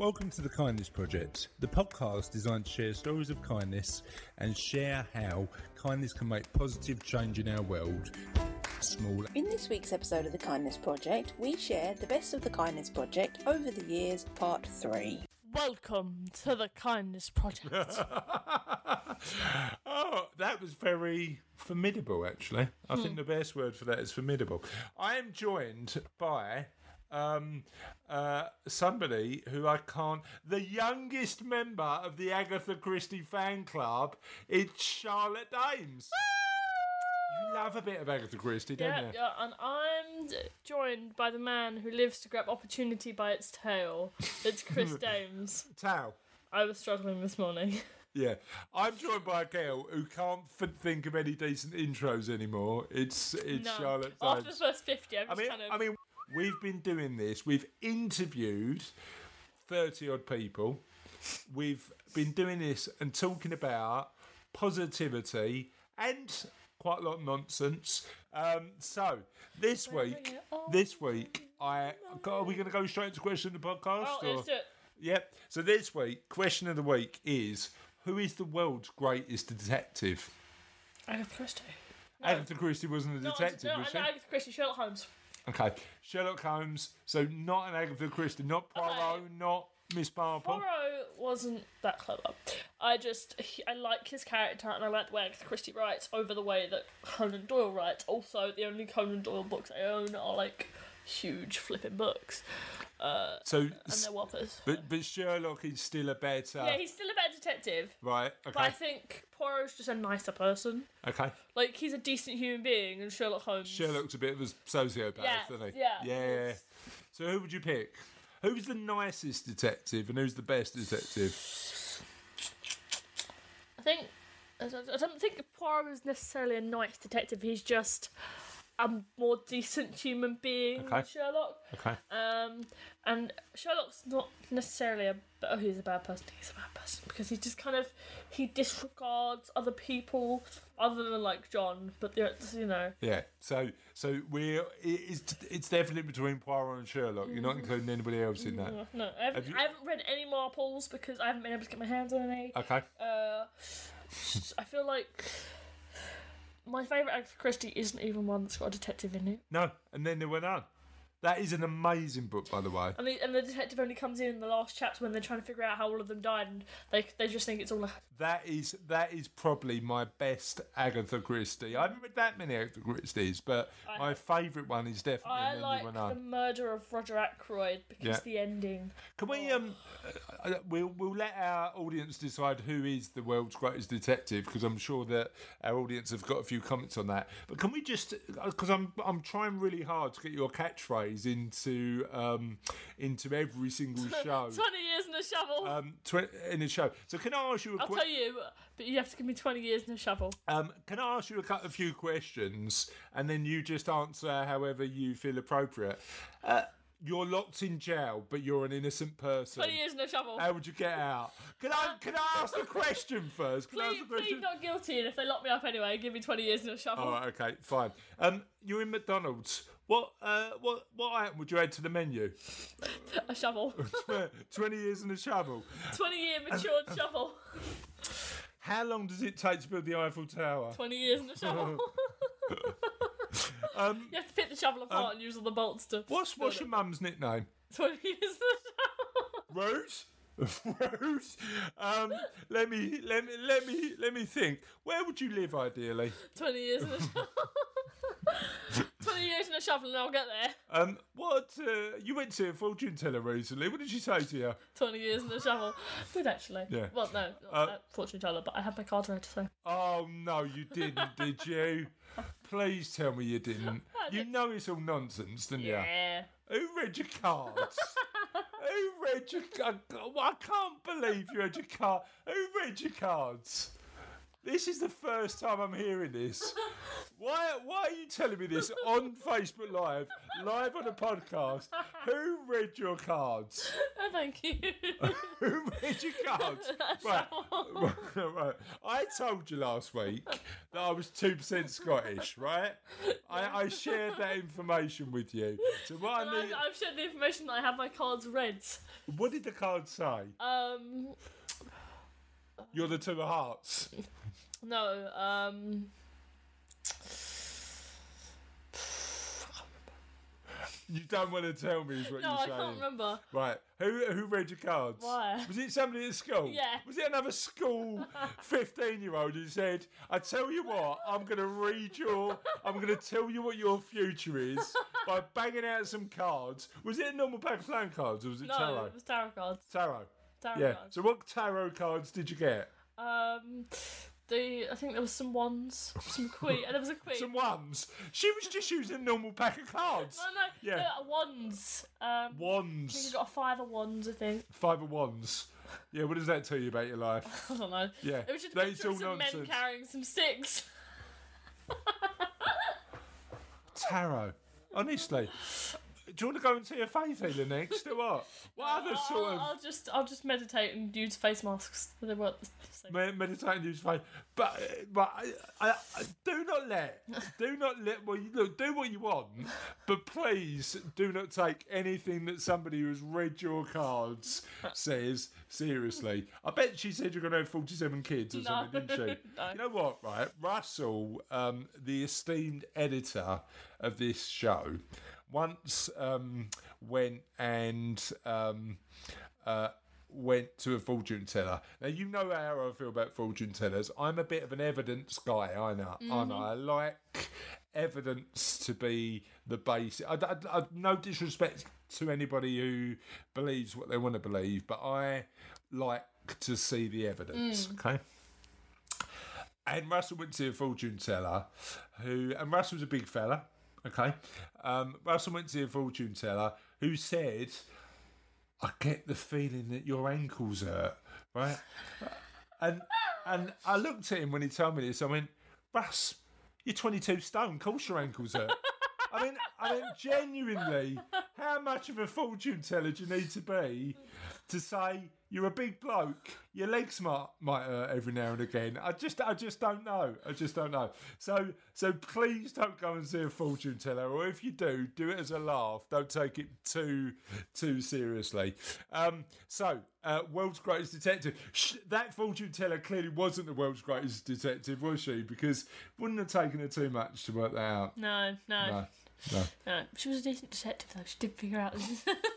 Welcome to the Kindness Project, the podcast designed to share stories of kindness and share how kindness can make positive change in our world. Small. In this week's episode of the Kindness Project, we share the best of the Kindness Project over the years, part three. Welcome to the Kindness Project. oh, that was very formidable, actually. I think hmm. the best word for that is formidable. I am joined by um, uh, somebody who I can't. The youngest member of the Agatha Christie fan club. It's Charlotte Dames. you love a bit of Agatha Christie, don't yeah, you? yeah, and I'm joined by the man who lives to grab opportunity by its tail. It's Chris Dames. Tao. I was struggling this morning. Yeah, I'm joined by a girl who can't f- think of any decent intros anymore. It's it's No. Charlotte After the first 50, I'm I just mean, kind of. I mean, we've been doing this. We've interviewed thirty odd people. We've been doing this and talking about positivity and quite a lot of nonsense. Um, so this week, this week, I are we going to go straight into question of the podcast? oh, let's do it. Yep. So this week, question of the week is: Who is the world's greatest detective? Agatha Christie. Agatha Christie wasn't a No, detective, no, was she? no, Agatha Christie, Sherlock Holmes. Okay, Sherlock Holmes. So not an Agatha Christie, not Poirot, Okay. not Miss Marple. Poirot wasn't that clever. I just he, I like his character and I like the way Agatha Christie writes over the way that Conan Doyle writes. Also, the only Conan Doyle books I own are like huge flipping books, uh, So, and they're whoppers. but but Sherlock is still a better. yeah, he's still a better detective, right. Okay. But I think Poirot's just a nicer person. Okay. Like he's a decent human being, and Sherlock Holmes. Sherlock's a bit of a sociopath, Yeah, isn't he? yeah. Yeah. So who would you pick? Who's the nicest detective and who's the best detective? I think I don't think Poirot is necessarily a nice detective. He's just a more decent human being Okay. than Sherlock. Okay. Um, and Sherlock's not necessarily a oh he's a bad person. He's a bad person because he just kind of he disregards other people other than like John. But the you know Yeah. So so we're it's it's definitely between Poirot and Sherlock. You're not including anybody else in that. no, no I haven't, Have you- I haven't read any Marples because I haven't been able to get my hands on any. Okay. Uh, I feel like my favourite Agatha Christie isn't even one that's got a detective in it. No, and then there were none. That is an amazing book, by the way. And the, and the detective only comes in in the last chapter when they're trying to figure out how all of them died, and they they just think it's all a That is that is probably my best Agatha Christie. I haven't read that many Agatha Christies, but I my favourite one is definitely I like the None. murder of Roger Ackroyd because Yeah. the ending. Can we um uh, uh, we'll we'll let our audience decide who is the world's greatest detective because I'm sure that our audience have got a few comments on that. But can we just because I'm I'm trying really hard to get your catchphrase into um into every single show. Twenty years in a shovel. Um, tw- in the show. So can I ask you a I'll que- tell you, but you have to give me twenty years in a shovel. Um, can I ask you a, a few questions and then you just answer however you feel appropriate? Uh, you're locked in jail, but you're an innocent person. Twenty years in a shovel. How would you get out? Can I can I ask the question first? Can I ask Please, the question? please not guilty, and if they lock me up anyway, give me twenty years in a shovel. All right, okay, fine. Um, you're in McDonald's. What uh, what what item would you add to the menu? A shovel. Twenty years in a shovel. Twenty year matured shovel. How long does it take to build the Eiffel Tower? Twenty years in a shovel. Um, you have to pick the shovel apart and use all the bolts to. what's what's your mum's nickname? Twenty years in a shovel. Rose. Rose. Um, let me let me let me let me think. Where would you live ideally? 20 years in a shovel. 20 years in a shovel and I'll get there. Um, what uh, you went to a fortune teller recently? What did she say to you? 20 years in a shovel. Good actually. Yeah. Well, no, not Uh, that fortune teller, but I had my card ready, so. Oh no, you didn't, did you? Please tell me you didn't. You know it's all nonsense, didn't you? Yeah. Who read your cards? Who read your? I I can't believe you read your card. Who read your cards? This is the first time I'm hearing this. Why? Why are you telling me this on Facebook Live, live on a podcast? Who read your cards? Oh, thank you. Who read your cards? Right, right, right. I told you last week that I was two percent Scottish. Right? I, I shared that information with you. So what I I've, I've shared the information that I have my cards read. what did the card say? Um, You're the two of hearts. no, um, You don't want to tell me is what no, you're I saying. can't remember. Right. Who who read your cards? Why? Was it somebody at school? Yeah. Was it another school fifteen year old who said, I tell you what, I'm gonna read your I'm gonna tell you what your future is by banging out some cards. Was it a normal pack of playing cards or was it No, tarot? it was tarot cards. Tarot. Tarot Yeah. cards. So what tarot cards did you get? Um, the I think there was some ones, some queen, and there was a queen. Some ones. She was just using a normal pack of cards. no, no, Yeah. yeah, wands. Um, I think you got a five of wands, I think. Five of wands. Yeah, what does that tell you about your life? I don't know. Yeah. It was just a picture is of all some men carrying some sticks. Tarot. Honestly. Do you want to go and see a face healer next or what? What other sort I'll, of I'll just I'll just meditate and use face masks. They work the same. me- meditating use face, But but I, I, I, do not let do not let well you look do what you want, but please do not take anything that somebody who's read your cards says seriously. I bet she said you're going to have forty seven kids or No. something, didn't she? No. You know what, right? Russell, um, the esteemed editor of this show, once um, went and um, uh, went to a fortune teller. Now you know how I feel about fortune tellers. I'm a bit of an evidence guy, I know. aren't I? I like evidence to be the base. I, I, I, no disrespect to anybody who believes what they want to believe, but I like to see the evidence. Okay. And Russell went to a fortune teller who, and Russell's a big fella, okay? Um, Russell went to a fortune teller who said, I get the feeling that your ankles hurt, right? And and I looked at him when he told me this. I went, Russ, you're 22 stone. Of course your ankles hurt. I mean, I mean, genuinely, how much of a fortune teller do you need to be to say you're a big bloke, your legs might might hurt every now and again? I just, I just don't know. I just don't know. So, so please don't go and see a fortune teller, or if you do, do it as a laugh. Don't take it too, too seriously. Um, so, uh, world's greatest detective. Sh- that fortune teller clearly wasn't the world's greatest detective, was she? Because wouldn't have taken her too much to work that out. No, no, No, no. no. She was a decent detective though. She did figure out.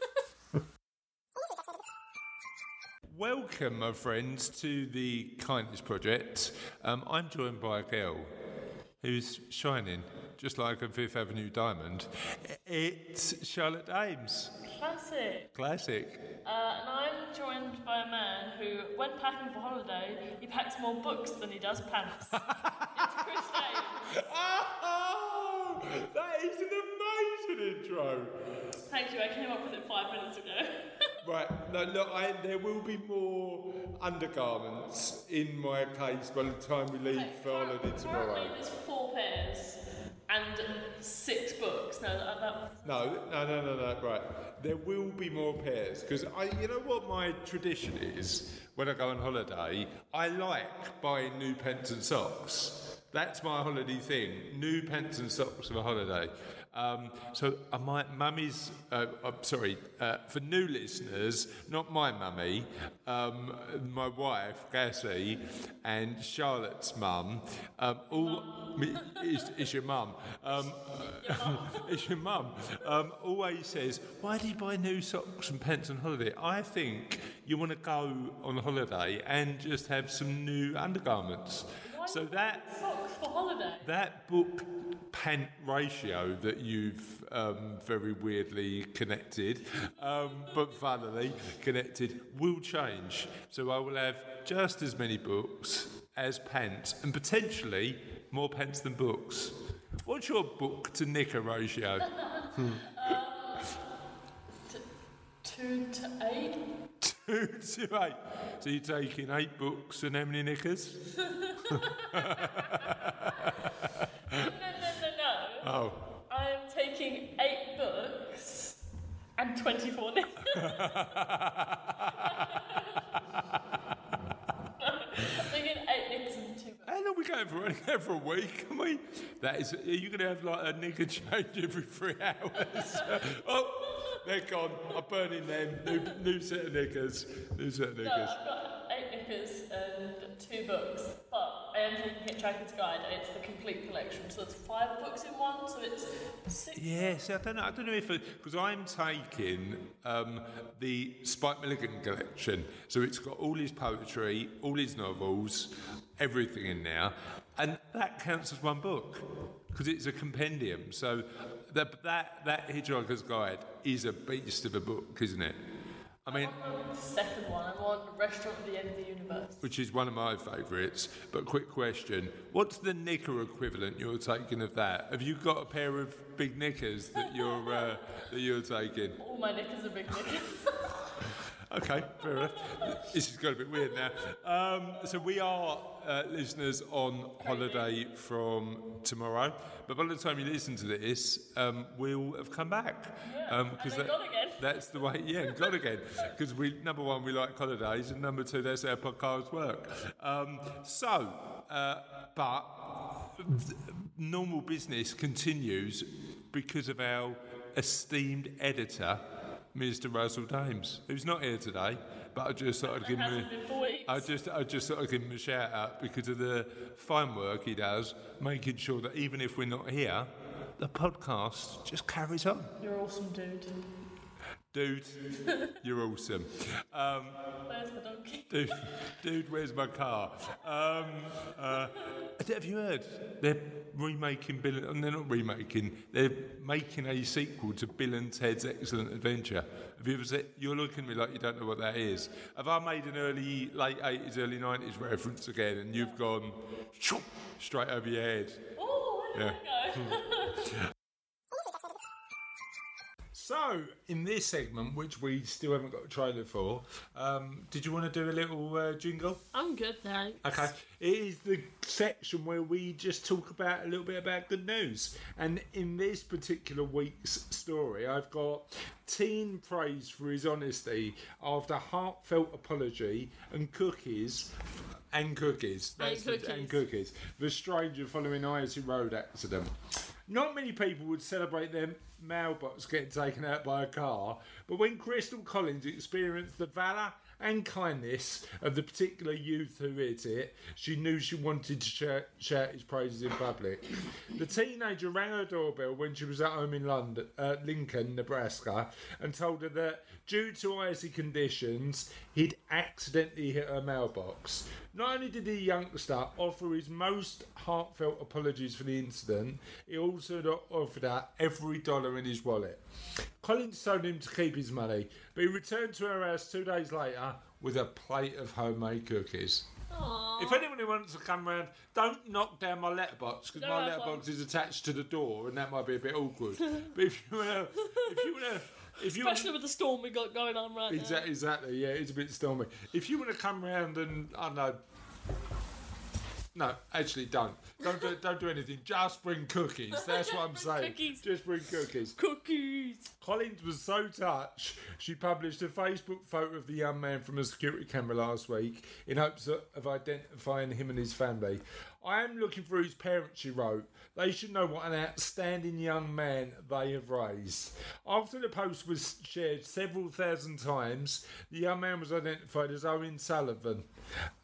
Welcome, my friends, to the Kindness Project. Um, I'm joined by a girl who's shining, just like a Fifth Avenue diamond. It's Charlotte Dames. Classic. Classic. Uh, and I'm joined by a man who, when packing for holiday, he packs more books than he does pants. it's Chris Dane. Oh, that is an amazing intro. Thank you. I came up with it five minutes ago. Right, no, look, I, there will be more undergarments in my case by the time we leave for holiday tomorrow. Currently, there's four pairs and six books. No, that, that No, no, no, no, no. Right, there will be more pairs because I, you know what my tradition is when I go on holiday. I like buying new pants and socks. That's my holiday thing. New pants and socks for a holiday. Um, so uh, my mummy's, uh, I'm sorry, uh, for new listeners, not my mummy, um, my wife, Cassie, and Charlotte's mum, um, all, me- is, is your mum, um, is your mum, um, always says, why do you buy new socks and pants on holiday? I think you want to go on holiday and just have some new undergarments. So that for holiday. that book pant ratio that you've um, very weirdly connected, um, but funnily connected, will change. So I will have just as many books as pants, and potentially more pants than books. What's your book to knicker ratio? Two to eight. Two to eight. So you're taking eight books and how many knickers? No, no, no, no, no. Oh. I am taking eight books and 24 knickers. I'm taking eight knickers and two books. How long are we going for? Only going for a week, can we? That is, are you going to have like a knicker change every three hours? oh, they're gone. I'm burning them. New, new set of knickers. New set of No, and two books, but I am taking Hitchhiker's Guide and it's the complete collection. So it's five books in one, so it's six. Yes, I don't know. I don't know if because I'm taking um, the Spike Milligan collection, so it's got all his poetry, all his novels, everything in there, and that counts as one book because it's a compendium. So that that that Hitchhiker's Guide is a beast of a book, isn't it? I mean, The second one, I'm on Restaurant at the End of the Universe. which is one of my favourites. But quick question: What's the knicker equivalent you're taking of that? Have you got a pair of big knickers that you're uh, that you're taking? All my knickers are big knickers. Okay, fair enough. This has got a bit weird now. Um, so we are uh, listeners on holiday from tomorrow, but by the time you listen to this, um, we'll have come back. Um, and then gone again. That's the way, yeah, and gone again. Because we, number one, we like holidays, and number two, that's how podcasts work. Um, so, uh, but normal business continues because of our esteemed editor, Mr. Russell Dames, who's not here today, but I just thought I'd give him. Hasn't been for weeks. I just, I just sort of give him a shout out because of the fine work he does, making sure that even if we're not here, the podcast just carries on. You're awesome, dude. Dude, you're awesome. Um, Where's my donkey? dude, dude, where's my car? Um, uh, have you heard? They're remaking Bill. And they're not remaking. They're making a sequel to Bill and Ted's Excellent Adventure. Have you ever seen? You're looking at me like you don't know what that is. Have I made an early, late eighties, early nineties reference again, and you've gone straight over your head? Oh, where did Yeah. So, in this segment, which we still haven't got a trailer for, um, did you want to do a little uh, jingle? I'm good, thanks. Okay. It is the section where we just talk about a little bit about good news. And in this particular week's story, I've got teen praised for his honesty after heartfelt apology and cookies. And cookies. And the- cookies. and cookies. The stranger following Icy Road accident. Not many people would celebrate their mailbox getting taken out by a car, but when Crystal Collins experienced the valour and kindness of the particular youth who hit it, she knew she wanted to shout, shout his praises in public. The teenager rang her doorbell when she was at home in London, uh, Lincoln, Nebraska, and told her that due to icy conditions, he'd accidentally hit her mailbox. Not only did the youngster offer his most heartfelt apologies for the incident, he also offered her every dollar in his wallet. Collins told him to keep his money, but he returned to her house two days later with a plate of homemade cookies. If anyone who wants to come round, don't knock down my letterbox because my letterbox is attached to the door, and that might be a bit awkward. but if you wanna, if you wanna, if you Especially with the storm we got going on right Exactly, exactly. Yeah, it's a bit stormy. If you want to come round and I don't know. No, actually, don't. Don't do, don't do anything. Just bring cookies. That's what I'm saying. cookies. Just bring cookies. Cookies. Collins was so touched, she published a Facebook photo of the young man from a security camera last week in hopes of, of identifying him and his family. I am looking for his parents, she wrote. They should know what an outstanding young man they have raised. After the post was shared several thousand times, the young man was identified as Owen Sullivan.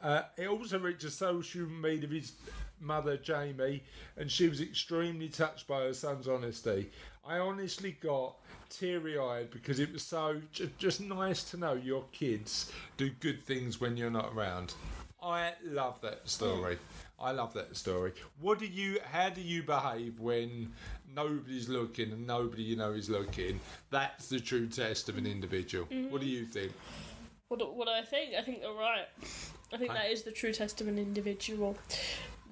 Uh, it also reached a social media of his mother Jamie, and she was extremely touched by her son's honesty. I honestly got teary eyed because it was so ju- just nice to know your kids do good things when you're not around. I love that story. I love that story. What do you? How do you behave when nobody's looking and nobody you know is looking? That's the true test of an individual. What do you think? What do, what do I think? I think they're right. I think that is the true test of an individual.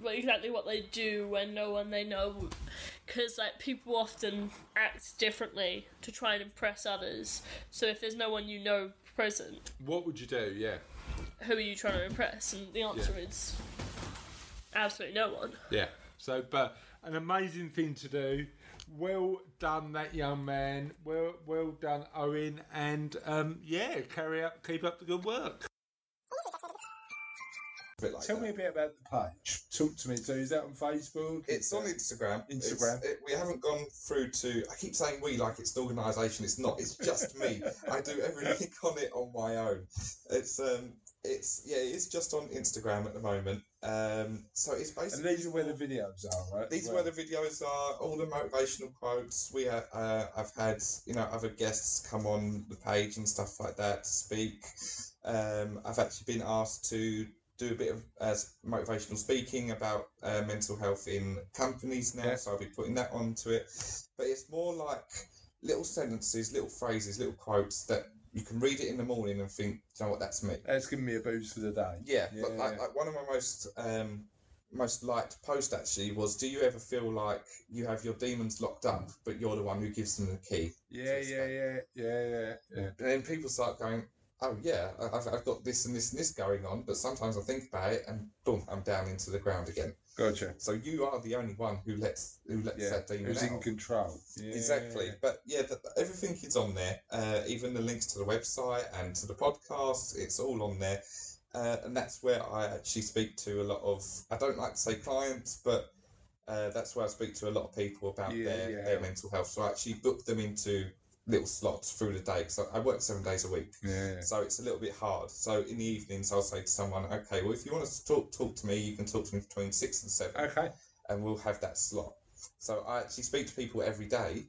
exactly what they do when no one they know because like people often act differently to try and impress others so if there's no one you know present What would you do? Yeah. who are you trying to impress and the answer is absolutely no one Yeah. So, but an amazing thing to do. Well done, that young man. Well, well done, Owen. And um, yeah, carry up, keep up the good work. Like Tell that. me a bit about the page. Talk to me. So is that on Facebook? It's on Instagram. Instagram. It- we haven't gone through to. I keep saying we like it's an organisation. It's not. It's just me. I do everything on it on my own. It's um. It's yeah. It's just on Instagram at the moment. Um. So it's And basically. these are where the videos are, right? These are where the videos are, all the motivational quotes. We uh, uh, I've had you know other guests come on the page and stuff like that to speak. Um, I've actually been asked to do a bit of uh, motivational speaking about uh, mental health in companies now, Yeah. so I'll be putting that onto it. But it's more like little sentences, little phrases, little quotes that you can read it in the morning and think, "Do you know what, that's me. That's giving me a boost for the day. Yeah, Yeah, but like, like one of my most um, most liked posts actually was, "Do you ever feel like you have your demons locked up, but you're the one who gives them the key?" Yeah, yeah, yeah, yeah, yeah, yeah. And then people start going, "Oh yeah, I've, I've got this and this and this going on," but sometimes I think about it and boom, I'm down into the ground again. Gotcha. So you are the only one who lets who lets Yeah, that demon who's in control? Yeah, Exactly, but yeah, the, everything is on there. Uh, even the links to the website and to the podcast, it's all on there. Uh, and that's where I actually speak to a lot of. I don't like to say clients, but uh, that's where I speak to a lot of people about Yeah, their, their mental health. So I actually book them into little slots through the day because I I work seven days a week. Yeah. So it's a little bit hard. So in the evenings, I'll say to someone, "Okay, well, if you want to talk talk to me, you can talk to me between six and seven Okay. and we'll have that slot. So I actually speak to people every day,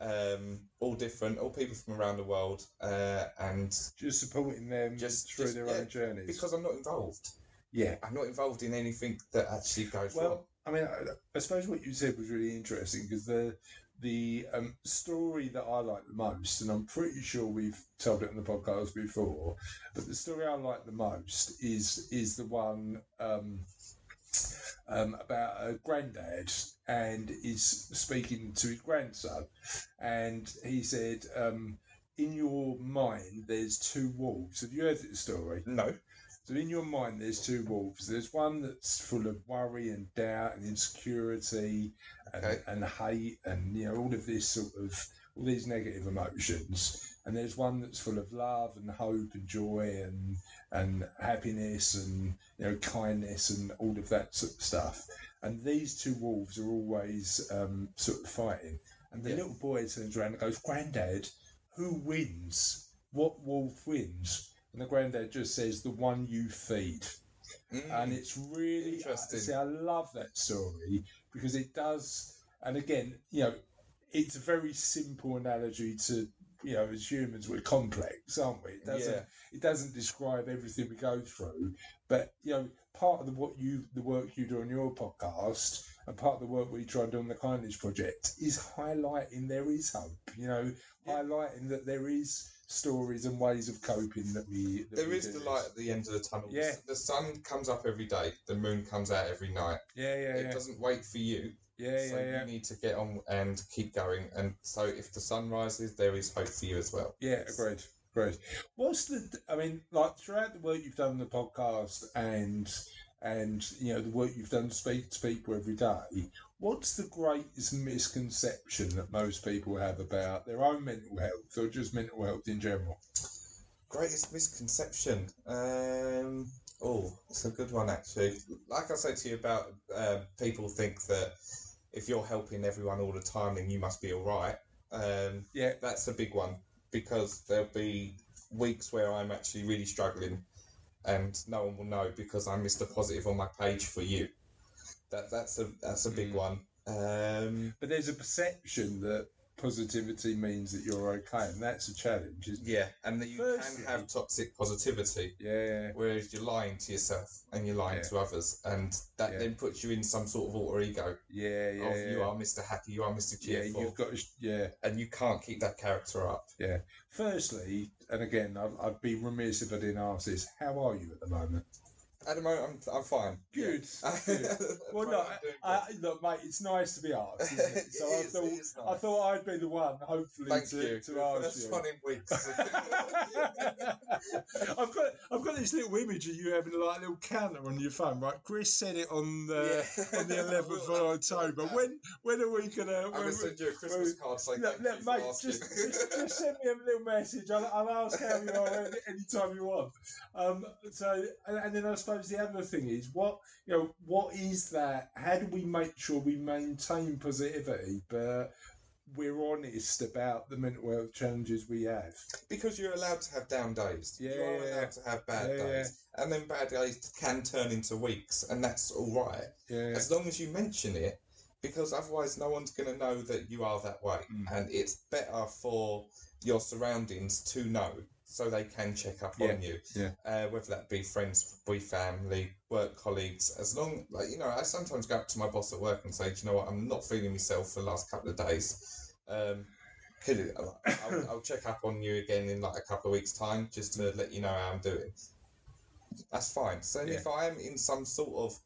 um, all different, all people from around the world, uh, and Just supporting them Just- through just- their yeah, own journeys. because I'm not involved, yeah. I'm not involved in anything that actually goes wrong. Well, I mean, I, I suppose what you said was really interesting because the the um, story that I like the most, and I'm pretty sure we've told it on the podcast before, but the story I like the most is is the one um, um, about a granddad and is speaking to his grandson, and he said. Um, in your mind, there's two wolves. Have you heard the story? No. So in your mind, there's two wolves. There's one that's full of worry and doubt and insecurity and, Okay. and hate and you know all of this sort of all these negative emotions. And there's one that's full of love and hope and joy and and happiness and you know kindness and all of that sort of stuff. And these two wolves are always um, sort of fighting. And the Yeah. little boy turns around and goes, "Granddad, who wins? What wolf wins?" And the granddad just says, "The one you feed." Mm. and it's really Interesting. See, I love that story because it does, and again, you know, it's a very simple analogy to you know, as humans, we're complex, aren't we? It doesn't Yeah. it doesn't describe everything we go through, but you know, part of the what you the work you do on your podcast and part of the work we try and do on the kindness project is highlighting there is hope. You know, Yeah. highlighting that there is stories and ways of coping that we that There we is do the light at the end of the tunnel. Yeah. The sun comes up every day. The moon comes out every night. Yeah, yeah, It yeah. doesn't wait for you. Yeah, so yeah, yeah. you need to get on and keep going. And so if the sun rises, there is hope for you as well. Yeah, agreed. Agreed. What's the? I mean, like throughout the work you've done on the podcast and and you know the work you've done to speak to people every day. What's the greatest misconception that most people have about their own mental health or just mental health in general? Greatest misconception. Um, oh, it's a good one actually. Like I said to you about uh, people think that if you're helping everyone all the time, then you must be all right. Um, Yeah, that's a big one because there'll be weeks where I'm actually really struggling, and no one will know because I missed a positive on my page for you. That that's a that's a big Mm. one. Um, but there's a perception that positivity means that you're okay, and that's a challenge. Isn't it? yeah, and that you Firstly- can have toxic positivity. Yeah, Whereas you're lying to yourself and you're lying Yeah. to others, and that Yeah. then puts you in some sort of alter ego yeah, yeah. of yeah. you are Mr. Happy, you are Mr. yeah, Cheerful, you've got to, yeah. and you can't keep that character up. Yeah. Firstly, and again, I'd, I'd be remiss if I didn't ask this. How are you at the moment? At the moment, I'm, I'm fine. Good. Yeah. good. Well, I'm I, look, mate, it's nice to be asked. Isn't it? So I is, thought is I thought I'd be the one, hopefully, Thank to, you. to ask First you. one in weeks. I've got I've got this little image of you having like a little counter on your phone, right? Chris said it on the Yeah. on the eleventh of October. When when are we gonna? I'm we- to send you a Christmas well, card saying Look, thank look, you for mate, just, just, just send me a little message. I'll, I'll ask how you are any, anytime you want. Um, so, and, and then I suppose the other thing is what you know. What is that? How do we make sure we maintain positivity, but we're honest about the mental health challenges we have? Because you're allowed to have down days. Yeah, you are allowed to have bad Yeah, yeah. days. And then bad days can turn into weeks, and that's all right. Yeah, As long as you mention it, because otherwise no one's going to know that you are that way. Mm. And it's better for your surroundings to know so they can check up on you. yeah. Uh, whether that be friends, be family, work colleagues. As long, like, you know, I sometimes go up to my boss at work and say, Do you know what, I'm not feeling myself for the last couple of days. Um, could it, I'll, I'll check up on you again in like a couple of weeks' time just to let you know how I'm doing. That's fine. So Yeah. if I am in some sort of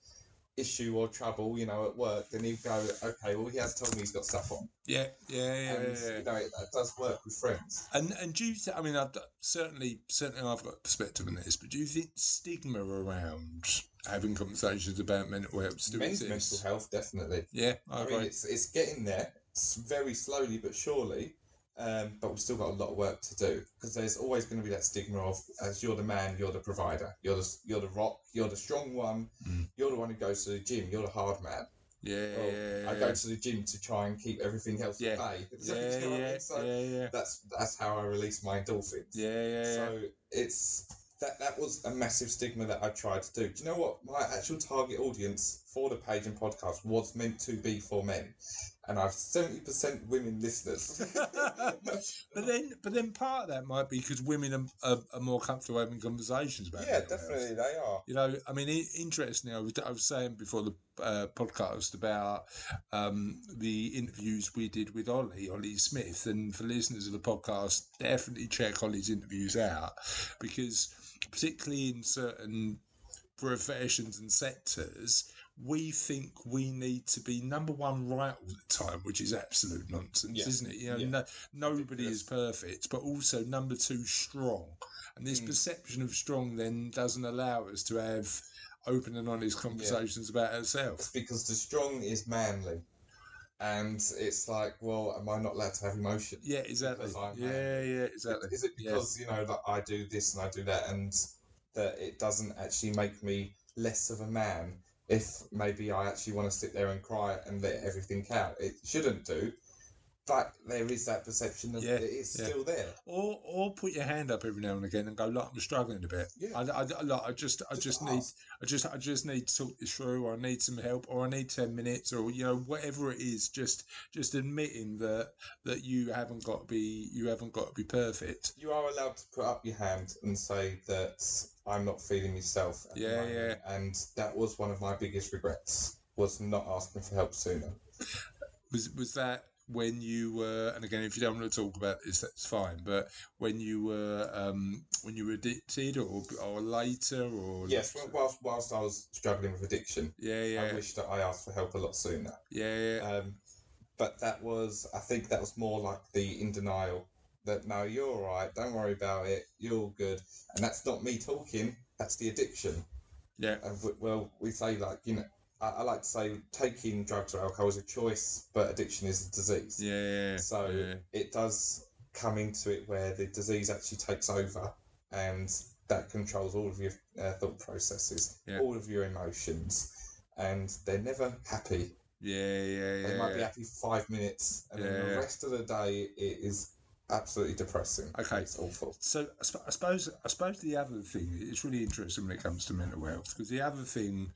issue or trouble, you know, at work, then he'd go, okay, well, he has told me he's got stuff on. yeah, yeah, yeah, and, yeah. you know, it, that does work with friends. And and do you? Th- I mean, I've, certainly, certainly, I've got a perspective on this. But do you think stigma around having conversations about mental health still Men's exists? mental health, definitely. Yeah, I, I agree. mean, it's, it's getting there, s very slowly but surely. Um, but we've still got a lot of work to do because there's always going to be that stigma of as you're the man, you're the provider, you're the you're the rock, you're the strong one, Mm. you're the one who goes to the gym, you're the hard man. yeah, Well, yeah, I yeah. go to the gym to try and keep everything else Yeah. at bay. So, yeah, you know what I yeah, mean? So yeah, yeah, that's that's how I release my endorphins. yeah, yeah, yeah. So it's that that was a massive stigma that I tried to do. Do you know what? My actual target audience for the page and podcast was meant to be for men, and I've seventy percent women listeners. but then, but then part of that might be because women are, are, are more comfortable having conversations about. yeah, definitely they are. You know, I mean, interestingly, I was, I was saying before the uh, podcast about um, the interviews we did with Ollie, Ollie Smith, and for listeners of the podcast, definitely check Ollie's interviews out because, particularly in certain professions and sectors, we think we need to be number one right all the time, which is absolute nonsense, Yeah. isn't it? You know, Yeah. no, nobody is perfect, but also number two, strong. And this Mm. perception of strong then doesn't allow us to have open and honest conversations about ourselves. because the strong is manly, and it's like, well, am I not allowed to have emotion? Yeah, exactly. Yeah, yeah, exactly. Is it Yeah. because you know that I do this and I do that, and that it doesn't actually make me less of a man? If maybe I actually want to sit there and cry and let everything out, it shouldn't do. But there is that perception that Yeah, it is yeah. still there. Or, or put your hand up every now and again and go, look, I'm struggling a bit. Yeah. I, I, I- look, I just, I Just just need. I just, I just need to talk this through, or I need some help, or I need ten minutes, or you know, whatever it is. Just, just admitting that that you haven't got to be, you haven't got to be perfect. You are allowed to put up your hand and say that I'm not feeling myself. At the Yeah, And that was one of my biggest regrets was not asking for help sooner. Was, was that when you were? And again, if you don't want to talk about this, that's fine. But when you were, um, when you were addicted, or or later, or Yes, well, whilst, whilst I was struggling with addiction, yeah, yeah, I wish that I asked for help a lot sooner. yeah, yeah. Um, but that was, I think that was more like the in denial that no, you're all right, don't worry about it, you're all good. And that's not me talking, that's the addiction. Yeah. And w- well, we say like, you know, I, I like to say taking drugs or alcohol is a choice, but addiction is a disease. Yeah, So yeah. it does come into it where the disease actually takes over and that controls all of your uh, thought processes, Yeah. all of your emotions, and they're never happy. Yeah, yeah, They might be happy for five minutes, and then the rest of the day it is absolutely depressing. Okay. It's awful. So I, sp- I suppose I suppose the other thing it's really interesting when it comes to mental health because the other thing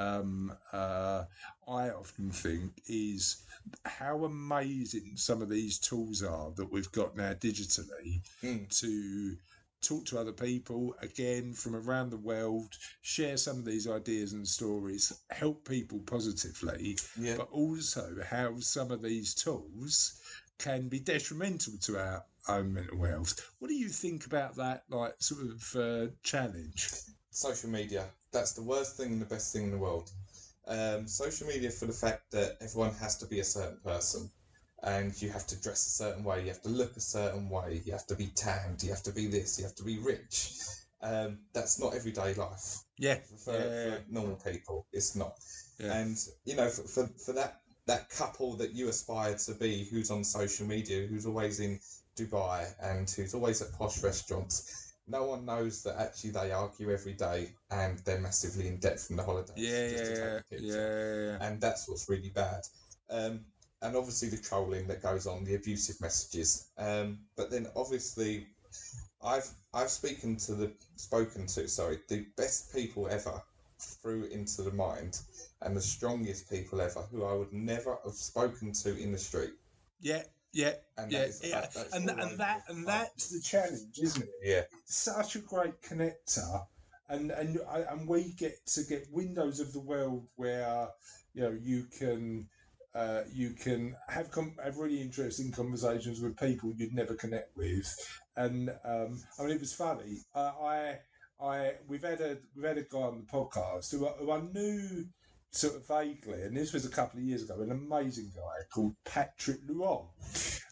um, uh, I often think is how amazing some of these tools are that we've got now digitally Mm. to talk to other people again from around the world, share some of these ideas and stories, help people positively, Yeah. but also how some of these tools can be detrimental to our own mental health. What do you think about that, like sort of uh, challenge? social media. That's the worst thing and the best thing in the world. Um, social media for the fact that everyone has to be a certain person and you have to dress a certain way, you have to look a certain way, you have to be tanned, you have to be this, you have to be rich. Um, that's not everyday life Yeah. for, Yeah. for normal people. It's not. Yeah. And you know, for, for, for that that couple that you aspire to be, who's on social media, who's always in Dubai and who's always at posh restaurants, no one knows that actually they argue every day and they're massively in debt from the holidays. Yeah, yeah, yeah, yeah, And that's what's really bad. Um, and obviously the trolling that goes on, the abusive messages. Um, but then obviously, I've I've spoken to the spoken to sorry the best people ever through into the mind and the strongest people ever who I would never have spoken to in the street. yeah, yeah, And yeah, that yeah. that- that's And and that the and that's the challenge, isn't it? yeah It's such a great connector, and and I- and we get to get windows of the world where you know you can. Uh, you can have com- have really interesting conversations with people you'd never connect with, and um, I mean it was funny. Uh, I I we've had a we've had a guy on the podcast who who I knew sort of vaguely, and this was a couple of years ago. An amazing guy called Patrick Luong,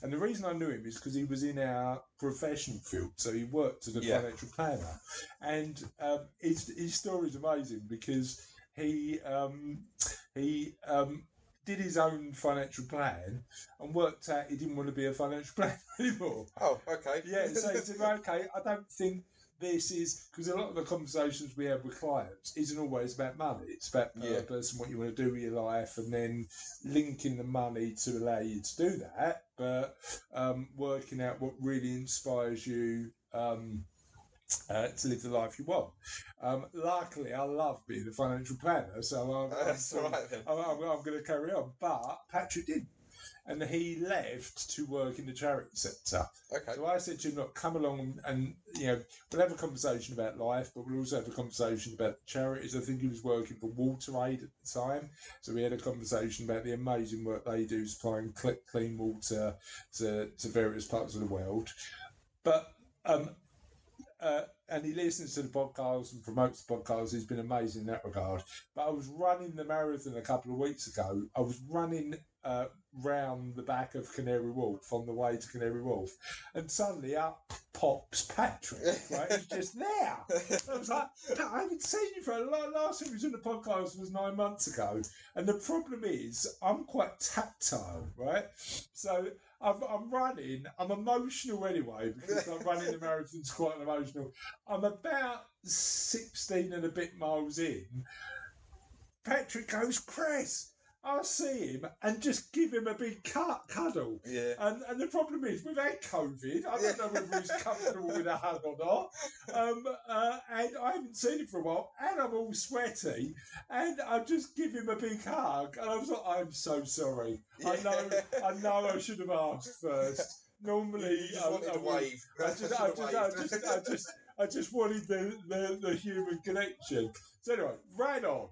and the reason I knew him is because he was in our professional field, so he worked as a Yeah. financial planner, and um, his his story is amazing because he um, he um, did his own financial plan and worked out he didn't want to be a financial planner anymore. oh okay Yeah, so he said, okay, I don't think this is because a lot of the conversations we have with clients isn't always about money. It's about Yeah. purpose and what you want to do with your life, and then linking the money to allow you to do that. But um, working out what really inspires you. Um, uh, to live the life you want. Um, luckily, I love being a financial planner, so I'm, I'm, right I'm, I'm, I'm going to carry on. But Patrick did, and he left to work in the charity sector. okay So I said to him, look, come along and, you know, we'll have a conversation about life, but we'll also have a conversation about charities. I think he was working for Water Aid at the time. So we had a conversation about the amazing work they do supplying clean water to, to various parts of the world. But, um, uh, and he listens to the podcast and promotes the podcast. He's been amazing in that regard. But I was running the marathon a couple of weeks ago. I was running uh, round the back of Canary Wharf on the way to Canary Wharf, and suddenly up pops Patrick. Right, he's just there. I was like, I haven't seen you for a long. Last time he was on the podcast was nine months ago, and the problem is I'm quite tactile, right? So I'm, I'm running. I'm emotional anyway because I'm running the marathon's quite emotional. I'm about sixteen and a bit miles in. Patrick goes, Chris. I'll see him and just give him a big cut, cuddle. yeah And, and the problem is, we've had COVID. I don't know whether he's comfortable with a hug or not. Um, uh, and I haven't seen him for a while. And I'm all sweaty. And I just give him a big hug. And I was like, I'm so sorry. I know I know I should have asked first. Normally, I, wanted I wave I just, I just, I just, I just, I just wanted the, the, the human connection. So anyway, ran on.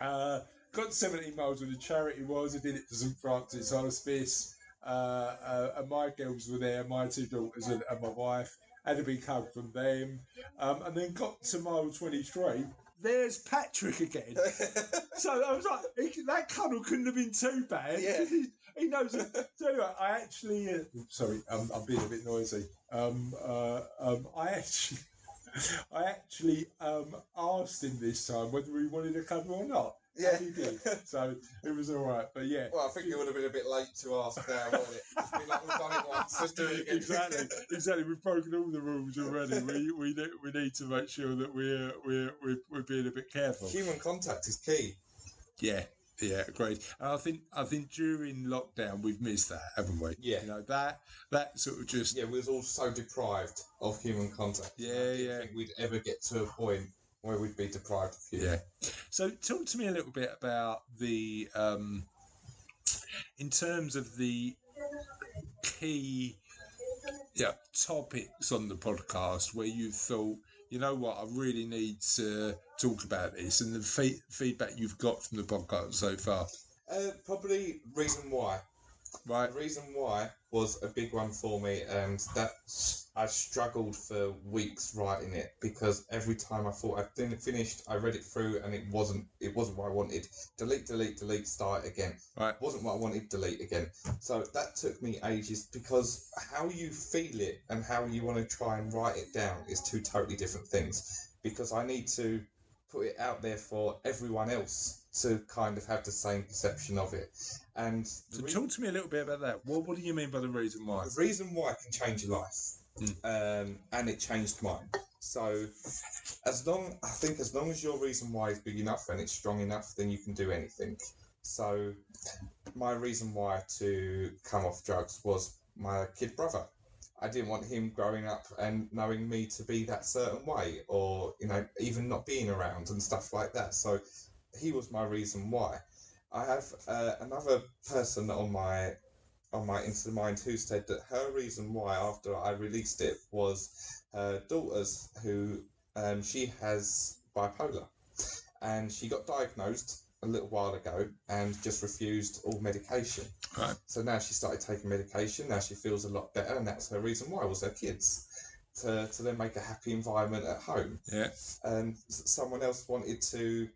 Uh, got 17 miles where the charity was. I did it to St Francis Hospice. Uh, uh, and my girls were there, my two daughters and, and my wife. Had a big hug from them. Um, and then got to mile 23. There's Patrick again. So I was like, he, that cuddle couldn't have been too bad. Yeah. He, he knows. It. So anyway, I actually, uh, sorry, um, I'm being a bit noisy. Um, uh, um, I actually, I actually um, asked him this time whether he wanted a cuddle or not. Yeah. He did. So it was all right. But yeah. Well, I think it would have been a bit late to ask now, wouldn't it? Just be like, we've done it once, let's do it again. exactly, exactly. We've broken all the rules already. We we need, we need to make sure that we're we're we're, we're being a bit careful. Human contact is key. Yeah, yeah, great. And I think I think during lockdown we've missed that, haven't we? Yeah. You know that that sort of just Yeah, we was all so deprived of human contact. Yeah, I didn't yeah. think we'd ever get to a point where we'd be deprived of human. yeah. So talk to me a little bit about the um, in terms of the key yeah topics on the podcast where you thought you know what I really need to talk about this and the fe- feedback you've got from the podcast so far. Uh, probably reason why. Right. The reason why was a big one for me, and that I struggled for weeks writing it because every time I thought I'd fin- finished, I read it through and it wasn't it wasn't what I wanted. Delete, delete, delete, start again. Right. Wasn't what I wanted. Delete again. So that took me ages because how you feel it and how you want to try and write it down is two totally different things. Because I need to put it out there for everyone else to kind of have the same perception of it. And So talk to me a little bit about that. What What do you mean by the reason why? the reason why can change your life, um, and it changed mine. So, as long I think as long as your reason why is big enough and it's strong enough, then you can do anything. So, my reason why to come off drugs was my kid brother. I didn't want him growing up and knowing me to be that certain way, or you know, even not being around and stuff like that. So, he was my reason why. I have uh, another person on my on my the Mind who said that her reason why after I released it was her daughter's who um, she has bipolar and she got diagnosed a little while ago and just refused all medication. Right. So now she started taking medication. Now she feels a lot better, and that's her reason why was her kids to to then make a happy environment at home Yeah. and someone else wanted to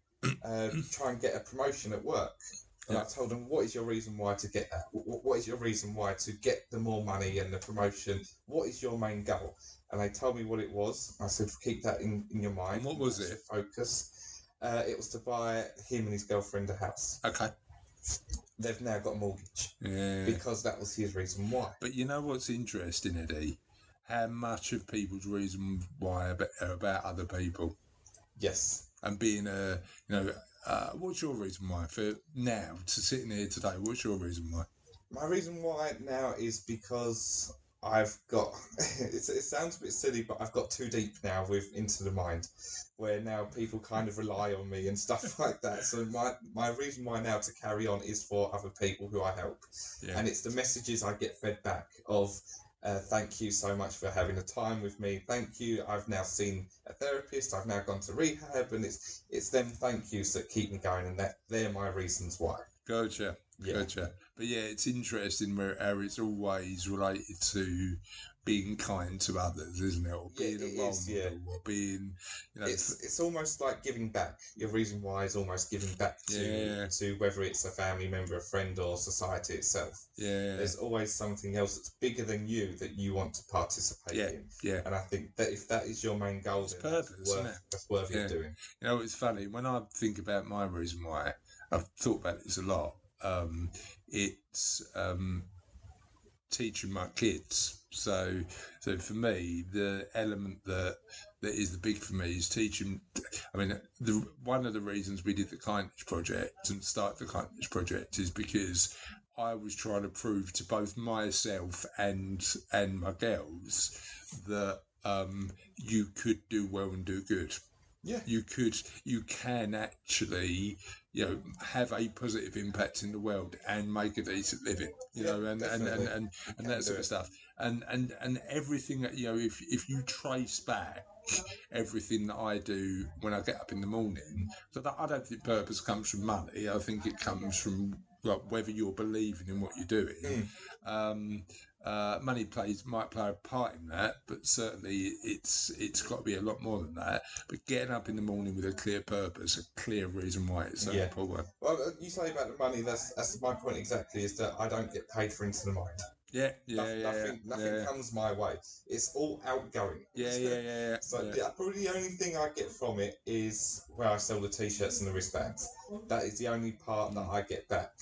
uh, try and get a promotion at work. And I told them, what is your reason why to get that? Wh- wh- What is your reason why to get the more money and the promotion? What is your main goal? And they told me what it was. I said, keep that in, in your mind. And what was it? Focus. Uh, it was to buy him and his girlfriend a house. Okay. They've now got a mortgage Yeah. because that was his reason why. But you know what's interesting, Eddie? How much of people's reason why are about other people Yes. And being a, you know, uh, what's your reason why for now to sitting here today? What's your reason why? My reason why now is because I've got. It sounds a bit silly, but I've got too deep now with Into the Mind, where now people kind of rely on me and stuff like that. So my my reason why now to carry on is for other people who I help, Yeah. and it's the messages I get fed back of. Uh, thank you so much for having the time with me. Thank you. I've now seen a therapist. I've now gone to rehab, and it's it's them thank yous that keep me going, and that they're my reasons why. Gotcha. Yeah. Gotcha. But yeah, it's interesting where it's always related to being kind to others, isn't it? Or Yeah, being it a role is, yeah. or being, you know, it's it's almost like giving back. Your reason why is almost giving back to Yeah. to whether it's a family member, a friend, or society itself. yeah, There's always something else that's bigger than you that you want to participate Yeah, in. yeah. And I think that if that is your main goal, then purpose, that's isn't worth it? that's worthy Yeah. doing. You know, it's funny when I think about my reason why. I've thought about this a lot. Um, it's um, teaching my kids. So, so for me, the element that that is the big for me is teaching. I mean, the one of the reasons we did the kindness project and start the kindness project is because I was trying to prove to both myself and and my girls that um, you could do well and do good Yeah. you could you can actually you know have a positive impact in the world and make a decent living you Yeah, know and and, and and and that sort of stuff. And and and everything that you know if if you trace back everything that I do when I get up in the morning so that I don't think purpose comes from money. I think it comes from well, whether you're believing in what you're doing. Hmm. um, uh, money plays might play a part in that, but certainly it's it's got to be a lot more than that. But getting up in the morning with a clear purpose, a clear reason why it's so Yeah. important. Well, uh, you say about the money. That's that's my point exactly. Is that I don't get paid for into the mind. Yeah, yeah, Noth- yeah, nothing yeah, nothing yeah. comes my way. It's all outgoing. yeah, yeah, yeah, yeah. So yeah. yeah, probably the only thing I get from it is where I sell the t-shirts and the wristbands. That is the only part that I get back.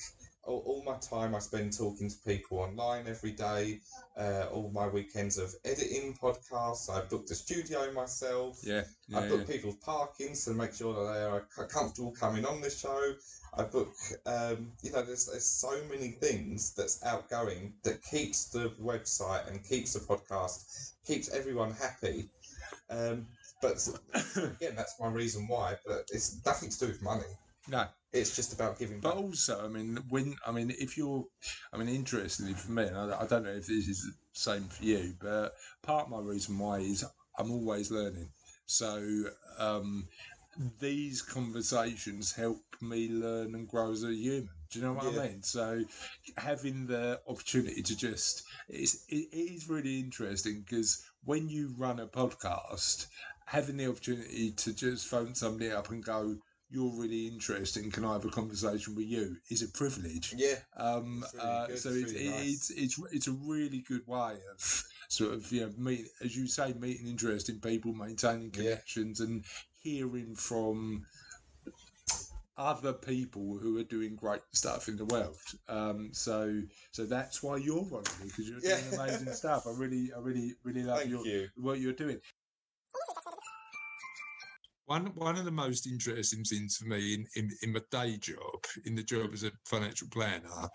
All, all my time I spend talking to people online every day. Uh, all my weekends of editing podcasts. I booked a studio myself. yeah, I yeah, book yeah. people's parkings to make sure that they are comfortable coming on the show. I book, um, you know, there's, there's so many things that's outgoing that keeps the website and keeps the podcast, keeps everyone happy. Um, but again, that's my reason why. But it's nothing to do with money. No, It's just about giving But back. also, I mean, when I mean, if you're, I mean, interestingly for me, and I, I don't know if this is the same for you, but part of my reason why is I'm always learning. So um, these conversations help me learn and grow as a human. Do you know what Yeah. I mean? So having the opportunity to just it's it, it is really interesting because when you run a podcast, having the opportunity to just phone somebody up and go, "You're really interesting. Can I have a conversation with you?" is a privilege. Yeah, Um, It's really uh, so it's it's, nice. it's it's it's a really good way of sort of you know meet as you say meeting interesting people, maintaining Yeah. connections, and hearing from other people who are doing great stuff in the world. Um, so so that's why you're on because you're doing Yeah. amazing stuff. I really I really really love thank your, you. what you're doing. One one of the most interesting things for me in, in, in my day job, in the job as a financial planner,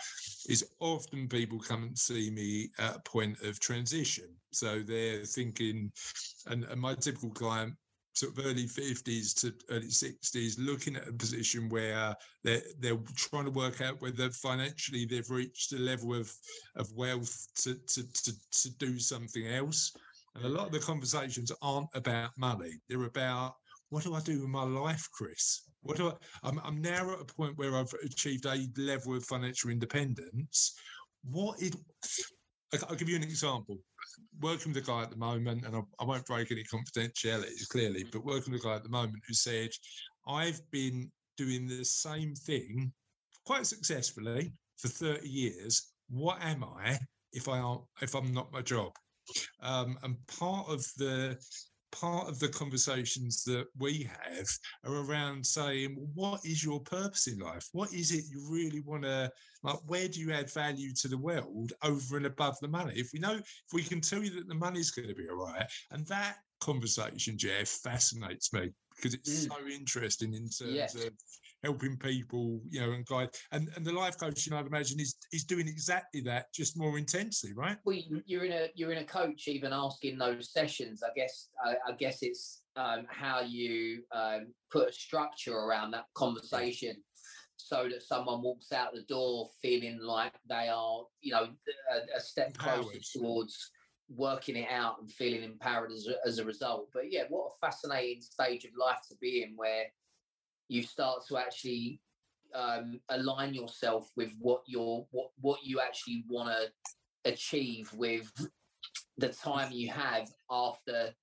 is often people come and see me at a point of transition. So they're thinking, and, and my typical client, sort of early 50s to early 60s, looking at a position where they're, they're trying to work out whether financially they've reached a level of, of wealth to, to, to, to do something else. And a lot of the conversations aren't about money. They're about what do I do with my life, Chris? What do I? I'm, I'm now at a point where I've achieved a level of financial independence. What I'll give you an example. Working with a guy at the moment, and I, I won't break any confidentialities clearly, but working with a guy at the moment who said, "I've been doing the same thing quite successfully for 30 years. What am I if I if I'm not my job?" Um, and part of the part of the conversations that we have are around saying, what is your purpose in life? What is it you really want to like? Where do you add value to the world over and above the money? If we know, if we can tell you that the money's going to be all right, and that conversation, Jeff, fascinates me because it's Mm. so interesting in terms Yeah. of helping people, you know, and guide. And and the life coaching, I'd imagine, is is doing exactly that, just more intensely, right? well, you- you're in a you're in a coach even asking those sessions. I guess I, I guess it's um, how you um, put a structure around that conversation, so that someone walks out the door feeling like they are, you know, a, a step closer towards working it out and feeling empowered as a, as a result. But yeah, what a fascinating stage of life to be in, where you start to actually um, align yourself with what you're what what you actually want to achieve with the time you have after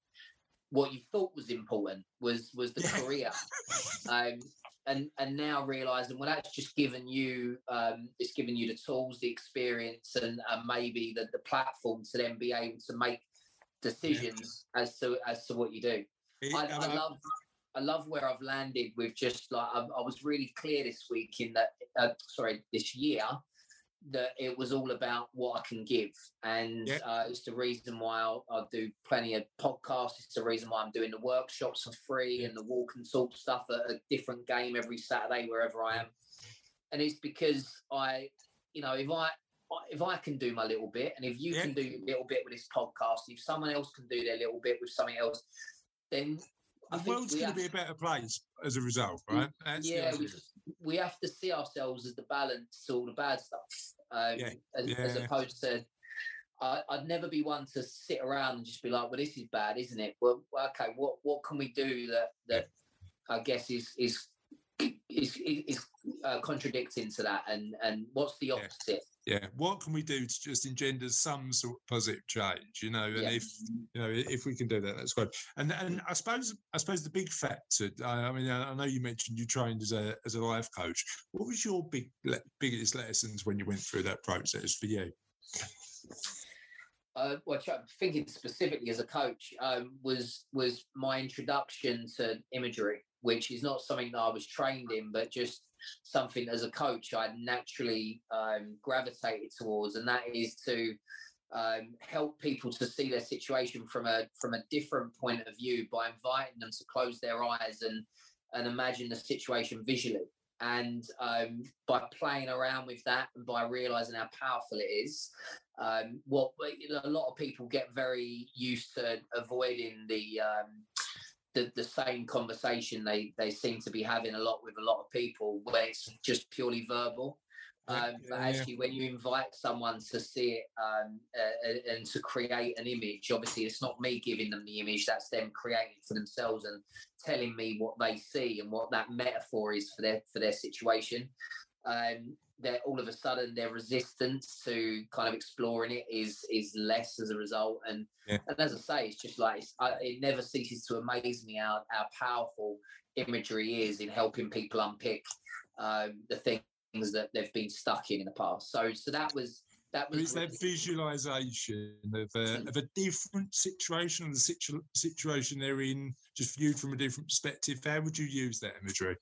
what you thought was important was was the career. Um and and now realizing well that's just given you um it's given you the tools the experience and, and maybe the, the platform to then be able to make decisions as to as to what you do. I, and I love I love where I've landed with just like I, I was really clear this week in that uh, sorry this year that it was all about what I can give and Yeah. uh, it's the reason why I'll, I'll do plenty of podcasts it's the reason why I'm doing the workshops for free Yeah. and the walk and talk stuff at a different game every Saturday wherever I am and it's because I you know if I if I can do my little bit and if you Yeah. can do a little bit with this podcast if someone else can do their little bit with something else then I the world's going to be a better place as a result, right? That's yeah, we, we have to see ourselves as the balance to all the bad stuff, um, Yeah, as, as opposed to. I, I'd never be one to sit around and just be like, "Well, this is bad, isn't it?" Well, okay, what what can we do that that I guess is is is is uh, contradicting to that, and and what's the Yeah. opposite? Yeah. What can we do to just engender some sort of positive change? You know, and Yeah. if you know if we can do that, that's good. And and I suppose I suppose the big factor. I I mean, I know you mentioned you trained as a as a life coach. What was your big le- biggest lessons when you went through that process for you? uh, well, try- thinking specifically as a coach, um, was was my introduction to imagery, which is not something that I was trained in, but just something as a coach I naturally um, gravitated towards, and that is to um, help people to see their situation from a from a different point of view by inviting them to close their eyes and and imagine the situation visually. And um, by playing around with that and by realizing how powerful it is, um, what a lot of people get very used to avoiding the um, the, the same conversation they they seem to be having a lot with a lot of people where it's just purely verbal. Um, but actually, when you invite someone to see it um, uh, uh, and to create an image, obviously it's not me giving them the image; that's them creating it for themselves and telling me what they see and what that metaphor is for their for their situation. um, that all of a sudden their resistance to kind of exploring it is is less as a result. And Yeah. and as I say, it's just like it's, I, it never ceases to amaze me how how powerful imagery is in helping people unpick um, the things that they've been stuck in in the past. So so that was that was it's that visualization of a, of a different situation, the situ- situation they're in, just viewed from a different perspective. How would you use that imagery?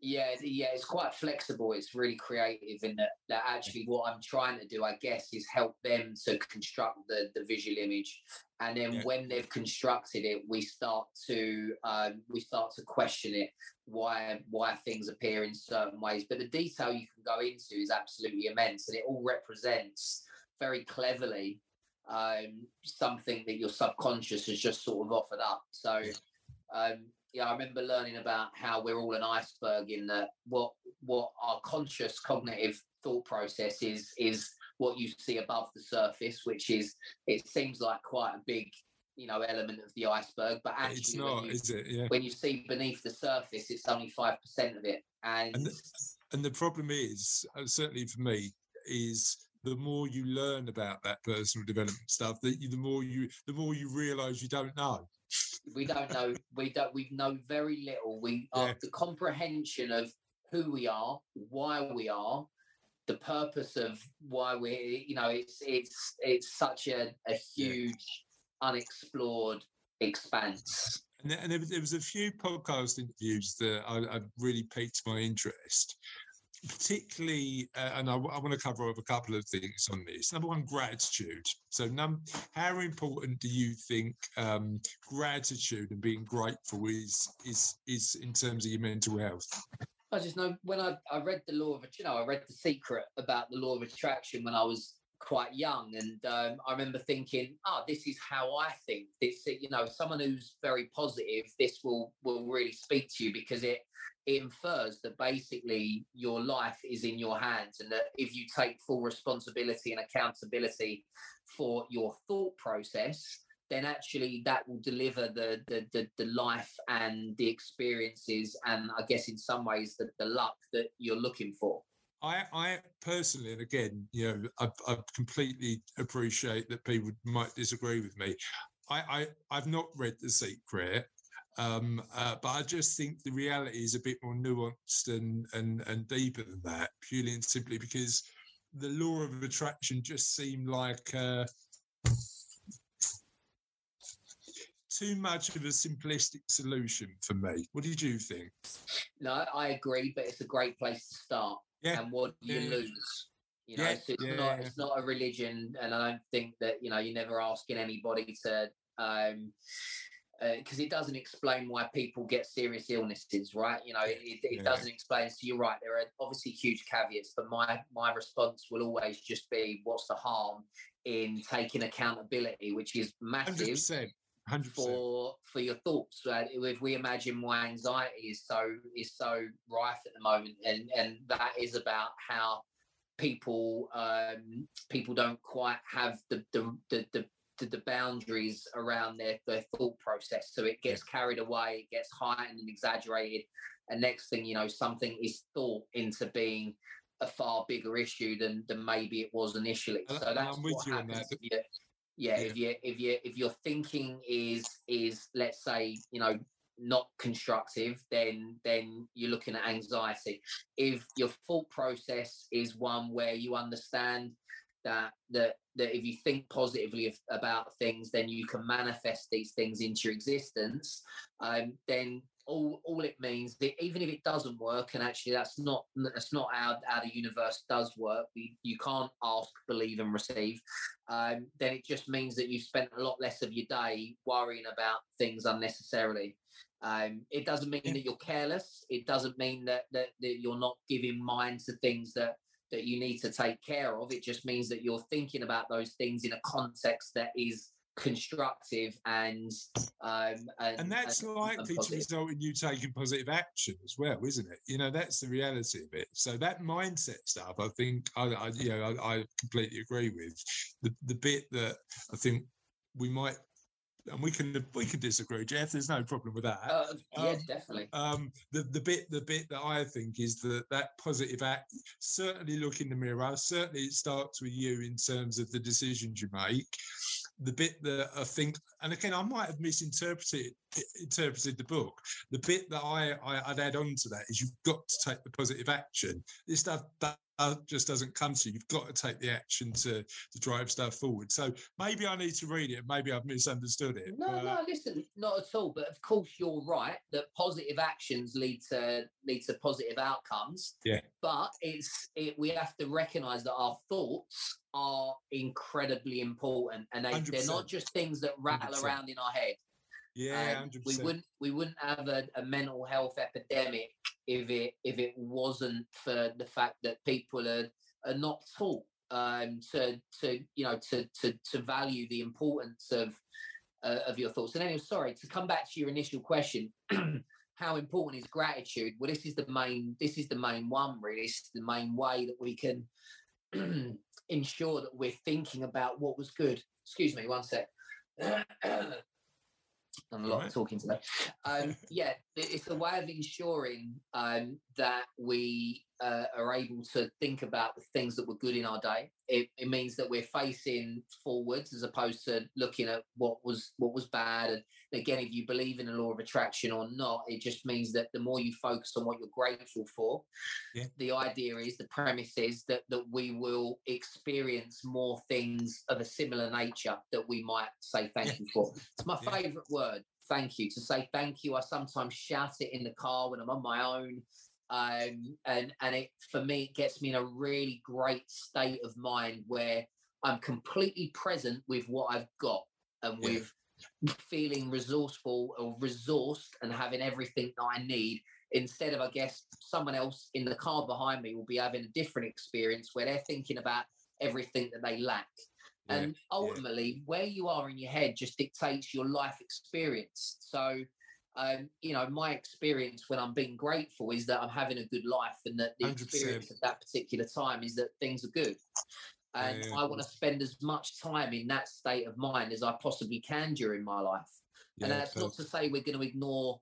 Yeah, yeah, it's quite flexible. It's really creative in that, that actually what I'm trying to do, I guess, is help them to construct the, the visual image. And then Yeah. when they've constructed it, we start to um, we start to question it, why why things appear in certain ways. But the detail you can go into is absolutely immense, and it all represents very cleverly um, something that your subconscious has just sort of offered up. So um, yeah, I remember learning about how we're all an iceberg in that what what our conscious cognitive thought process is is what you see above the surface, which is it seems like quite a big you know element of the iceberg, but actually it's when you- is it? Yeah. when you see beneath the surface, it's only five percent of it, and, And And the problem is, uh, certainly for me, is the more you learn about that personal development stuff, that the more you, the more you realise you don't know. We don't know we don't we know very little. We are uh, the comprehension of who we are why we are the purpose of why we you know it's it's it's such a, a huge unexplored expanse. And there, and there, was- there was a few podcast interviews that I, I really piqued my interest, particularly, uh, and I, want to cover off a couple of things on this. Number one, gratitude. So, num- how important do you think um, gratitude and being grateful is is is in terms of your mental health? I just know when I, I read the law of you know I read the secret about the law of attraction when I was quite young and um, I remember thinking ah this is how I think this you know someone who's very positive this will will really speak to you because it it infers that basically your life is in your hands and that if you take full responsibility and accountability for your thought process then actually that will deliver the the the, the life and the experiences and I guess in some ways the, the luck that you're looking for. I, I personally, and again, you know, I, I completely appreciate that people might disagree with me. I, I I've not read The Secret, um, uh, but I just think the reality is a bit more nuanced and and and deeper than that, purely and simply because the law of attraction just seemed like uh, too much of a simplistic solution for me. What did you think? No, I agree, but it's a great place to start. Yeah, And what do you yeah. lose? You know, Yeah, so it's yeah, not it's not a religion, and I don't think that you know you're never asking anybody to um because it doesn't explain why people get serious illnesses, right? You know, it, it, it Yeah. doesn't explain. So you're right. There are obviously huge caveats, but my my response will always just be, "What's the harm in taking accountability?" Which is massive hundred percent. for for your thoughts. Uh, if we imagine why anxiety is so is so rife at the moment, and and that is about how people um, people don't quite have the the the, the the, boundaries around their, their thought process so it gets carried away it gets heightened and exaggerated and next thing you know something is thought into being a far bigger issue than than maybe it was initially so that's I'm with what you happens that. if you yeah, Yeah. if you if you if your thinking is is let's say you know not constructive then then you're looking at anxiety if your thought process is one where you understand that that that if you think positively about things then you can manifest these things into your existence um then all all it means that even if it doesn't work and actually that's not that's not how, how the universe does work we, you can't ask believe and receive um, then it just means that you've spent a lot less of your day worrying about things unnecessarily. Um, it doesn't mean that you're careless. It doesn't mean that, that that you're not giving mind to things that that you need to take care of. It just means that you're thinking about those things in a context that is constructive and um and, and that's and- likely and to result in you taking positive action as well, isn't it? You know, that's the reality of it. So that mindset stuff, I think, I, I you know, I, I completely agree with the the bit that I think we might and we can we can disagree, Jeff. There's no problem with that. Uh, yeah, Um, definitely. um, the the bit the bit that I think is that that positive act. Certainly, look in the mirror. Certainly, it starts with you in terms of the decisions you make. The bit that I think, and again, I might have misinterpreted interpreted the book. The bit that I, I I'd add on to that is you've got to take the positive action. This stuff that Uh, just doesn't come to you. You've got to take the action to to drive stuff forward. So maybe I need to read it. Maybe I've misunderstood it. No, but- no, listen, not at all. But of course, you're right that positive actions lead to lead to positive outcomes. Yeah. But it's it, we have to recognise that our thoughts are incredibly important, and they, they're not just things that rattle 100%. around in our head. Yeah, we wouldn't we wouldn't have a, a mental health epidemic if it if it wasn't for the fact that people are are not taught um, to to you know to to to value the importance of uh, of your thoughts. And anyway, sorry to come back to your initial question. How important is gratitude? Well, this is the main. This is the main one. Really, this is the main way that we can ensure that we're thinking about what was good. Excuse me, one sec. I'm a lot Alright. of talking today. Um, yeah, it's a way of ensuring um, that we uh, are able to think about the things that were good in our day. It, it means that we're facing forwards as opposed to looking at what was what was bad. And again, if you believe in the law of attraction or not, it just means that the more you focus on what you're grateful for, Yeah. the idea is the premise is that that we will experience more things of a similar nature that we might say thank Yeah. you for. It's my Yeah. favourite word. Thank you. To say thank you, I sometimes shout it in the car when I'm on my own. Um, and and it for me it gets me in a really great state of mind where I'm completely present with what I've got and Yeah. with feeling resourceful or resourced and having everything that I need instead of I guess someone else in the car behind me will be having a different experience where they're thinking about everything that they lack. Yeah, And ultimately, where you are in your head just dictates your life experience. So, um, you know, my experience when I'm being grateful is that I'm having a good life, and that the 100%. experience at that particular time is that things are good. And Yeah. I want to spend as much time in that state of mind as I possibly can during my life. and Yeah, that's not to say we're going to ignore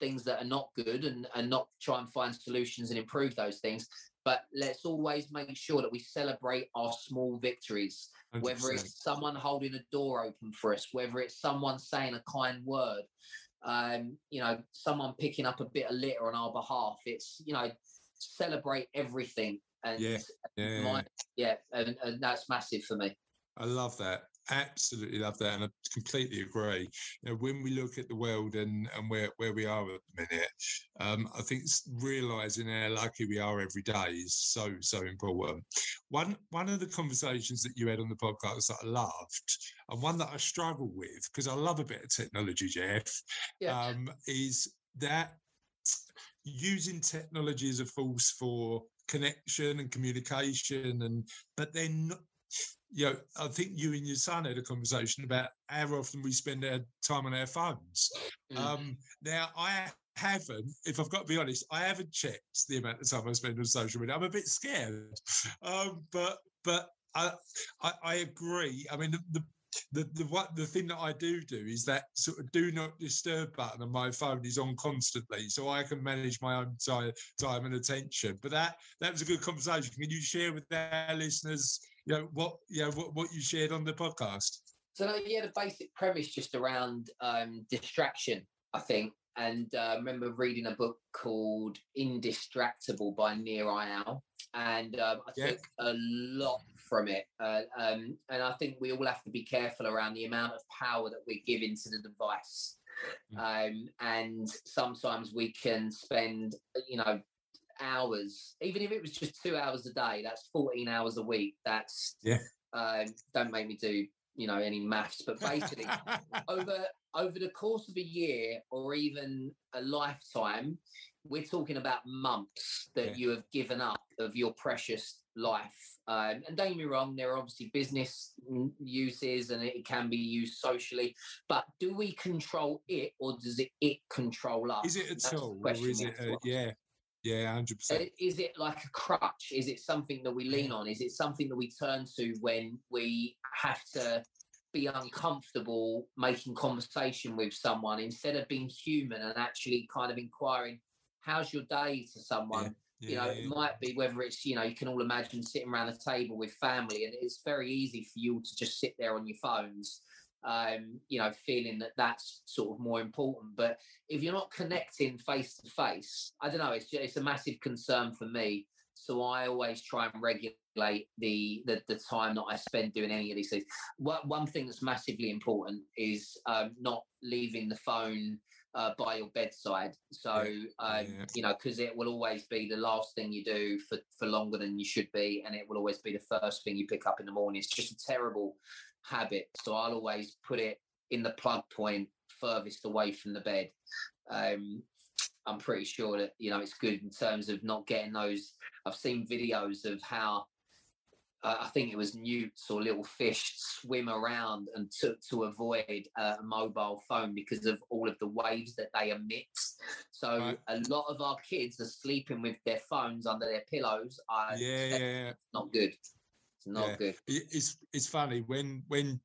things that are not good and, and not try and find solutions and improve those things. But let's always make sure that we celebrate our small victories, whether 100%. it's someone holding a door open for us, whether it's someone saying a kind word, um, you know, someone picking up a bit of litter on our behalf. It's, you know, celebrate everything. And Yeah, yeah. my, yeah, and, and that's massive for me. I love that. Absolutely love that, and I completely agree. You know, when we look at the world and and where where we are at the minute, um, I think realizing how lucky we are every day is so so important. One one of the conversations that you had on the podcast that I loved, and one that I struggle with because I love a bit of technology, Jeff, Yeah. um, is that using technology as a force for connection and communication and but then you know, I think you and your son had a conversation about how often we spend our time on our phones. Mm. Um, now, I haven't, if I've got to be honest, I haven't checked the amount of time I spend on social media. I'm a bit scared, um, but but I, I I agree. I mean, the, the the the what the thing that I do do is that sort of do not disturb button on my phone is on constantly, so I can manage my own time time and attention. But that that was a good conversation. Can you share with our listeners, you know, what you know what, what you shared on the podcast? So no, yeah, the basic premise just around um, distraction, I think. And uh, I remember reading a book called Indistractable by Nir Eyal, and um, I Yeah. took a lot from it. Uh, um, and I think we all have to be careful around the amount of power that we're giving to the device. Um, and sometimes we can spend, you know, hours, even if it was just two hours a day, that's 14 hours a week. That's, Yeah. um, don't make me do, you know, any maths, but basically over over the course of a year or even a lifetime, we're talking about months that Yeah. you have given up of your precious life. Um, and don't get me wrong, there are obviously business uses and it can be used socially, but do we control it or does it it control us? is it That's at the all, or question is it? Uh, yeah, yeah, hundred Uh, percent. Is it like a crutch? Is it something that we lean on? Is it something that we turn to when we have to be uncomfortable making conversation with someone instead of being human and actually kind of inquiring, "How's your day?" to someone. You know, it might be whether it's you know you can all imagine sitting around a table with family, and it's very easy for you to just sit there on your phones um, you know, feeling that that's sort of more important. But if you're not connecting face to face, I don't know. It's just, it's a massive concern for me. So I always try and regulate the the, the time that I spend doing any of these things. One, one thing that's massively important is um, not leaving the phone uh, by your bedside. So um, yeah. you know, because it will always be the last thing you do for for longer than you should be, and it will always be the first thing you pick up in the morning. It's just a terrible habit. So I'll always put it in the plug point furthest away from the bed. Um, I'm pretty sure that you know it's good in terms of not getting those. I've seen videos of how uh, I think it was newts or little fish swim around and to to avoid uh, a mobile phone because of all of the waves that they emit. So right. a lot of our kids are sleeping with their phones under their pillows. I yeah, yeah, yeah, not good. It's not yeah. good. It's it's funny when when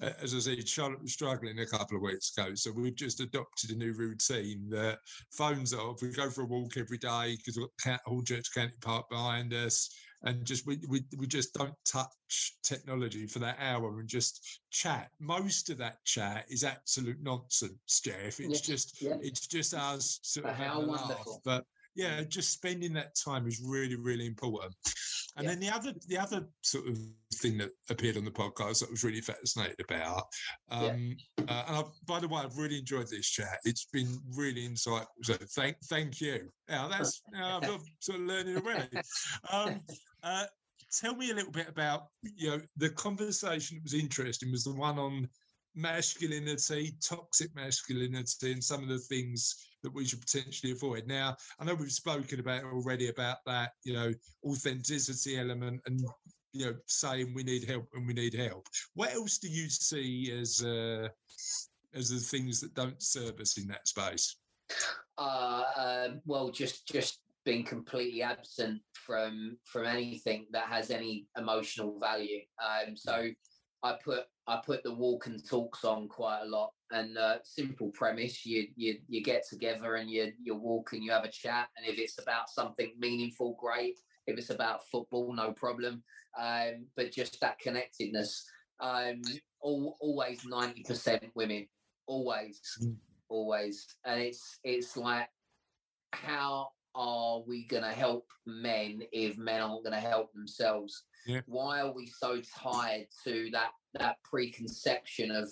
uh, as I said, Charlotte was struggling a couple of weeks ago. So we've just adopted a new routine that phones off. We go for a walk every day because we've got Hornchurch Country Park behind us. And just we, we we just don't touch technology for that hour and just chat. Most of that chat is absolute nonsense, Jeff. It's yeah. just yeah. it's just us sort but of having a laugh. But yeah, just spending that time is really, really important. And yeah. then the other the other sort of thing that appeared on the podcast that I was really fascinated about. Um, yeah. uh, and I, by the way, I've really enjoyed this chat. It's been really insightful. So thank thank you. Now that's now I'm sort of learning already. Um, uh, tell me a little bit about you know the conversation that was interesting was the one on masculinity, toxic masculinity, and some of the things that we should potentially avoid. Now, I know we've spoken about already about that, you know, authenticity element and you know saying we need help and we need help. What else do you see as uh, as the things that don't serve us in that space? Uh, uh, well, just just being completely absent from from anything that has any emotional value. Um, so I put I put the walk and talk song quite a lot. And uh, simple premise: you you you get together and you you walk and you have a chat. And if it's about something meaningful, great. If it's about football, no problem. Um, but just that connectedness. Um, all, always ninety percent women. Always, mm. always. And it's it's like how are we going to help men if men aren't going to help themselves? Yeah. Why are we so tied to that that preconception of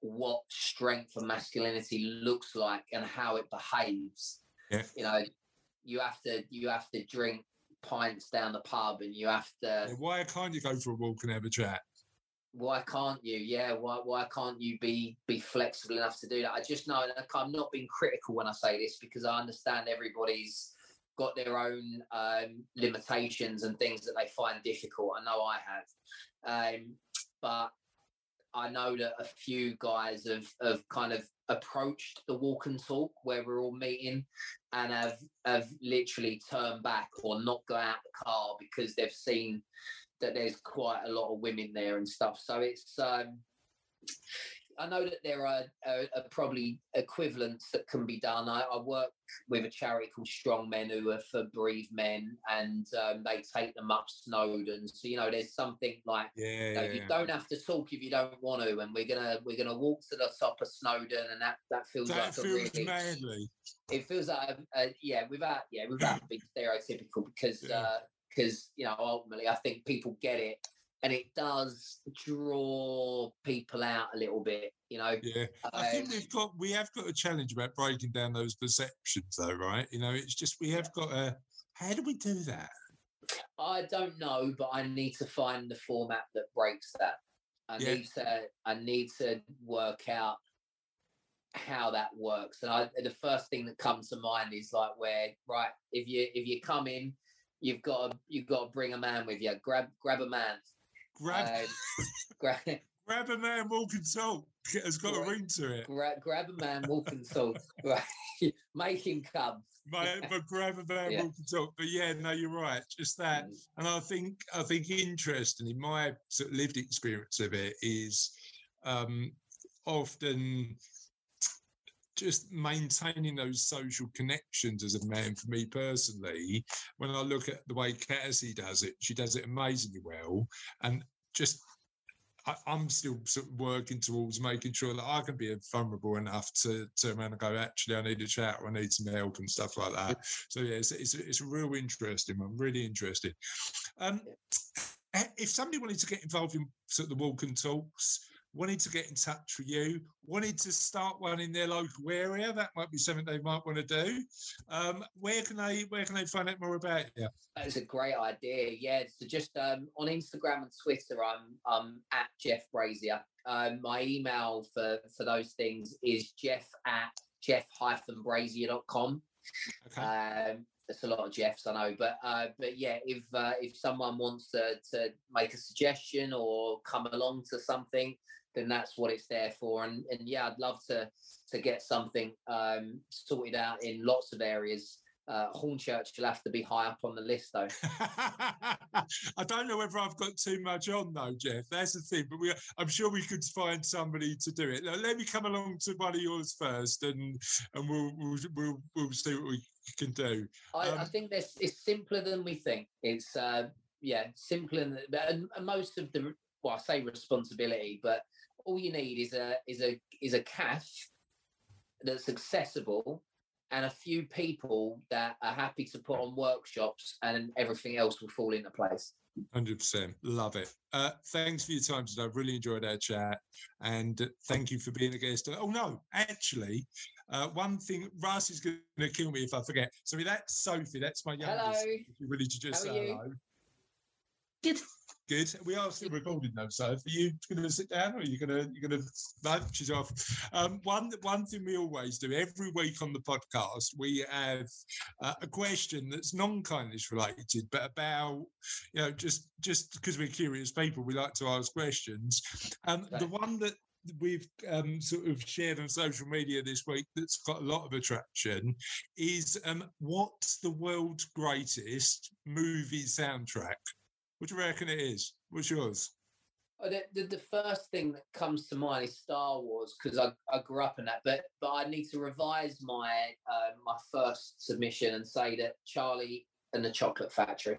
what strength and masculinity looks like and how it behaves? Yeah. You know, you have to you have to drink pints down the pub and you have to. Yeah, why can't you go for a walk and have a chat? Why can't you? Yeah, why why can't you be be flexible enough to do that? I just know I'm not being critical when I say this because I understand everybody's got their own um, limitations and things that they find difficult. I know I have, um, but I know that a few guys have have kind of approached the walk and talk where we're all meeting and have have literally turned back or not go out the car because they've seen that there's quite a lot of women there and stuff. So it's um, I know that there are, are, are, probably equivalents that can be done. I, I, work with a charity called Strong Men who are for bereaved men, and um, they take them up Snowdon. So you know, there's something like yeah, you, know, yeah, you don't have to talk if you don't want to, and we're gonna we're gonna walk to the top of Snowdon, and that that feels that like feels a really madly. It feels like a, a, yeah, without yeah, without being stereotypical, because because uh, you know ultimately I think people get it and it does draw people out a little bit, you know. Yeah, I think um we've got we have got a challenge about breaking down those perceptions, though, right? You know, it's just we have got a. How do we do that? I don't know, but I need to find the format that breaks that. I yeah. need to. I need to work out how that works. And I, the first thing that comes to mind is like where right if you if you come in, you've got to you've got to bring a man with you. Grab grab a man Grab, uh, grab, grab a man, walking salt. Has got grab, a ring to it. Grab, grab a man, walk walking salt. Make him come. My, but grab a man, yeah. walking salt. But yeah, no, you're right. Just that, mm. and I think I think interestingly, my sort of lived experience of it is um, often just maintaining those social connections as a man for me personally when i look at the way cassie does it she does it amazingly well and just I, I'm still sort of working towards making sure that I can be vulnerable enough to turn around and go, actually, I need a chat or I need some help and stuff like that. So yeah, it's it's, it's real interesting I'm really interested. Um, if somebody wanted to get involved in sort of the walk and talks, wanted to get in touch with you, wanted to start one in their local area, that might be something they might want to do. Um, where can they where can they find out more about you? That's a great idea. Yeah. So just um, on Instagram and Twitter, I'm um at Jeff Brazier. Um, my email for for those things is Jeff at jeff-brazier.com. Okay. Um, there's a lot of Jeffs, I know, but uh, but yeah, if uh, if someone wants to to make a suggestion or come along to something, then that's what it's there for. And and yeah, I'd love to to get something um, sorted out in lots of areas. Uh, Hornchurch will have to be high up on the list, though. I don't know whether I've got too much on though, Jeff. That's the thing. But we, I'm sure we could find somebody to do it. Now, let me come along to one of yours first, and and we'll we'll we'll, we'll see what we can do. I, I Um, think this it's simpler than we think. It's uh, yeah, simpler than and, and most of the well, I say responsibility, but all you need is a is a is a calf that's accessible and a few people that are happy to put on workshops and everything else will fall into place. Hundred percent, love it. Uh, thanks for your time today. I've really enjoyed our chat, and uh, thank you for being a guest. Oh no, actually, uh, one thing Russ is going to kill me if I forget. So that's Sophie. That's my youngest. Hello. If you're ready to just How are say you? hello. Good. Good. We are still recording though, so are you going to sit down or are you going to you're going to no? She's off. Um, one one thing we always do every week on the podcast, we have uh, a question that's non-kindness related, but about you know just just because we're curious people, we like to ask questions. Um, The one that we've um, sort of shared on social media this week that's got a lot of attraction is um, what's the world's greatest movie soundtrack? What do you reckon it is? What's yours? Oh, The, the, the first thing that comes to mind is Star Wars because I, I grew up in that, but but I need to revise my uh, my first submission and say that Charlie and the Chocolate Factory,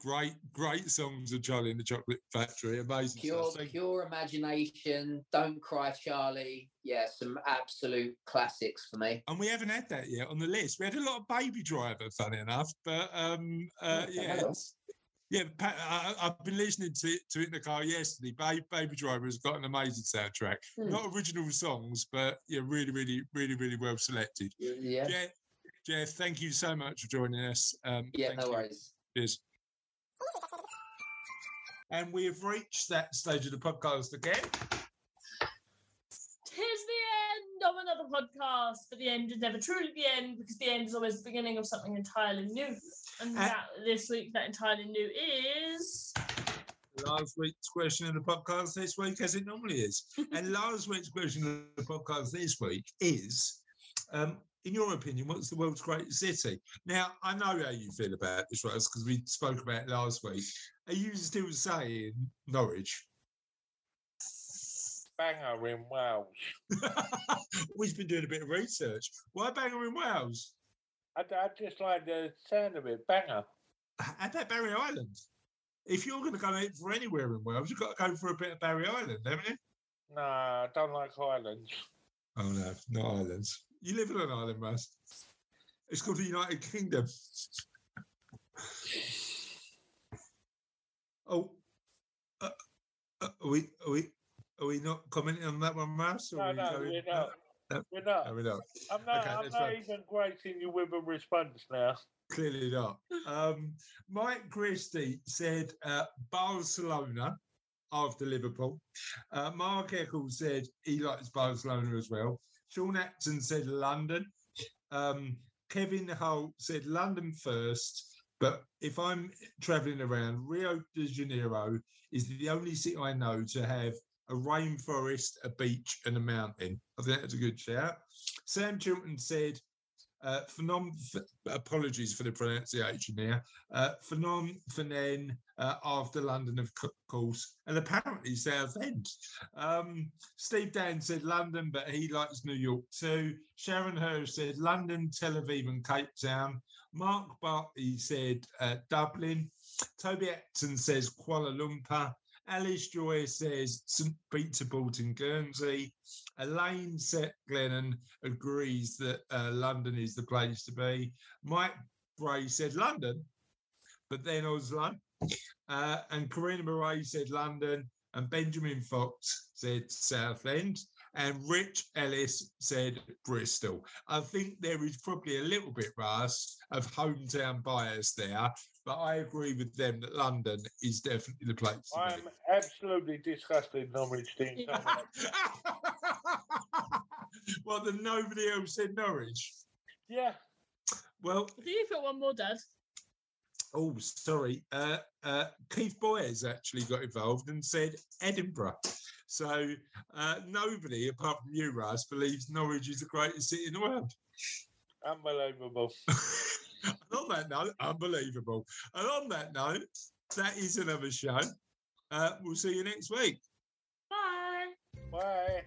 Great, great songs of Charlie and the Chocolate Factory. Amazing pure stuff. Pure imagination, Don't Cry Charlie, yeah, some absolute classics for me. And we haven't had that yet on the list. We had a lot of Baby Driver, funny enough, but um, uh, yeah, yeah. Pa- I, I've been listening to it, to it in the car yesterday. Baby, Baby Driver has got an amazing soundtrack. Hmm. Not original songs, but yeah, really, really, really, really well selected. Yeah, Jeff, Jeff, thank you so much for joining us. Um, yeah, no you. worries. Cheers. And we have reached that stage of the podcast again. Tis the end of another podcast, but the end is never truly the end because the end is always the beginning of something entirely new. And Uh, that this week, that entirely new is. Last week's question of the podcast this week, as it normally is. and last week's question of the podcast this week is um, in your opinion, what's the world's greatest city? Now, I know how you feel about this, Rose, because we spoke about it last week. Are you still saying Norwich? Bangor in Wales. We've been doing a bit of research. Why Bangor in Wales? I, I just like the sound of it. Bangor. How about Barry Island? If you're going to go for anywhere in Wales, you've got to go for a bit of Barry Island, haven't you? No, I don't like islands. Oh no, not islands. You live on an island, Russ. It's called the United Kingdom. oh, uh, uh, are we are we are we not commenting on that one, Russ? or No, we no, we're not. no, We're not. no, we're not. I'm not, Okay, I'm not fine. even gracing you with a response now. Clearly not. Um, Mike Christie said uh, Barcelona after Liverpool. Uh, Mark Eccles said he likes Barcelona as well. Sean Acton said London. Um, Kevin Holt said London first. But if I'm traveling around, Rio de Janeiro is the only city I know to have a rainforest, a beach, and a mountain. I think that's a good shout. Sam Chilton said uh, Phnom, f- apologies for the pronunciation here, uh, Phenom uh, after London, of co- course, and apparently Southend. Um, Steve Dan said London, but he likes New York too. Sharon Hurst said London, Tel Aviv, and Cape Town. Mark Bartley said uh, Dublin. Toby Acton says Kuala Lumpur. Alice Joy says St. Peterborough in Guernsey. Elaine Set Glennon agrees that uh, London is the place to be. Mike Bray said London, but then Oslo. Uh, and Karina Murray said London. And Benjamin Fox said Southend. And Rich Ellis said Bristol. I think there is probably a little bit, Russ, of hometown bias there, but I agree with them that London is definitely the place. I'm absolutely disgusted Norwich team. well, then nobody else said Norwich. yeah, Well, Do you put one more, Dad? oh, sorry. Uh, uh, Keith Boyers actually got involved and said Edinburgh. So uh, nobody, apart from you, Russ, believes Norwich is the greatest city in the world. unbelievable. and on that note, unbelievable. And on that note, that is another show. Uh, we'll see you next week. Bye. Bye.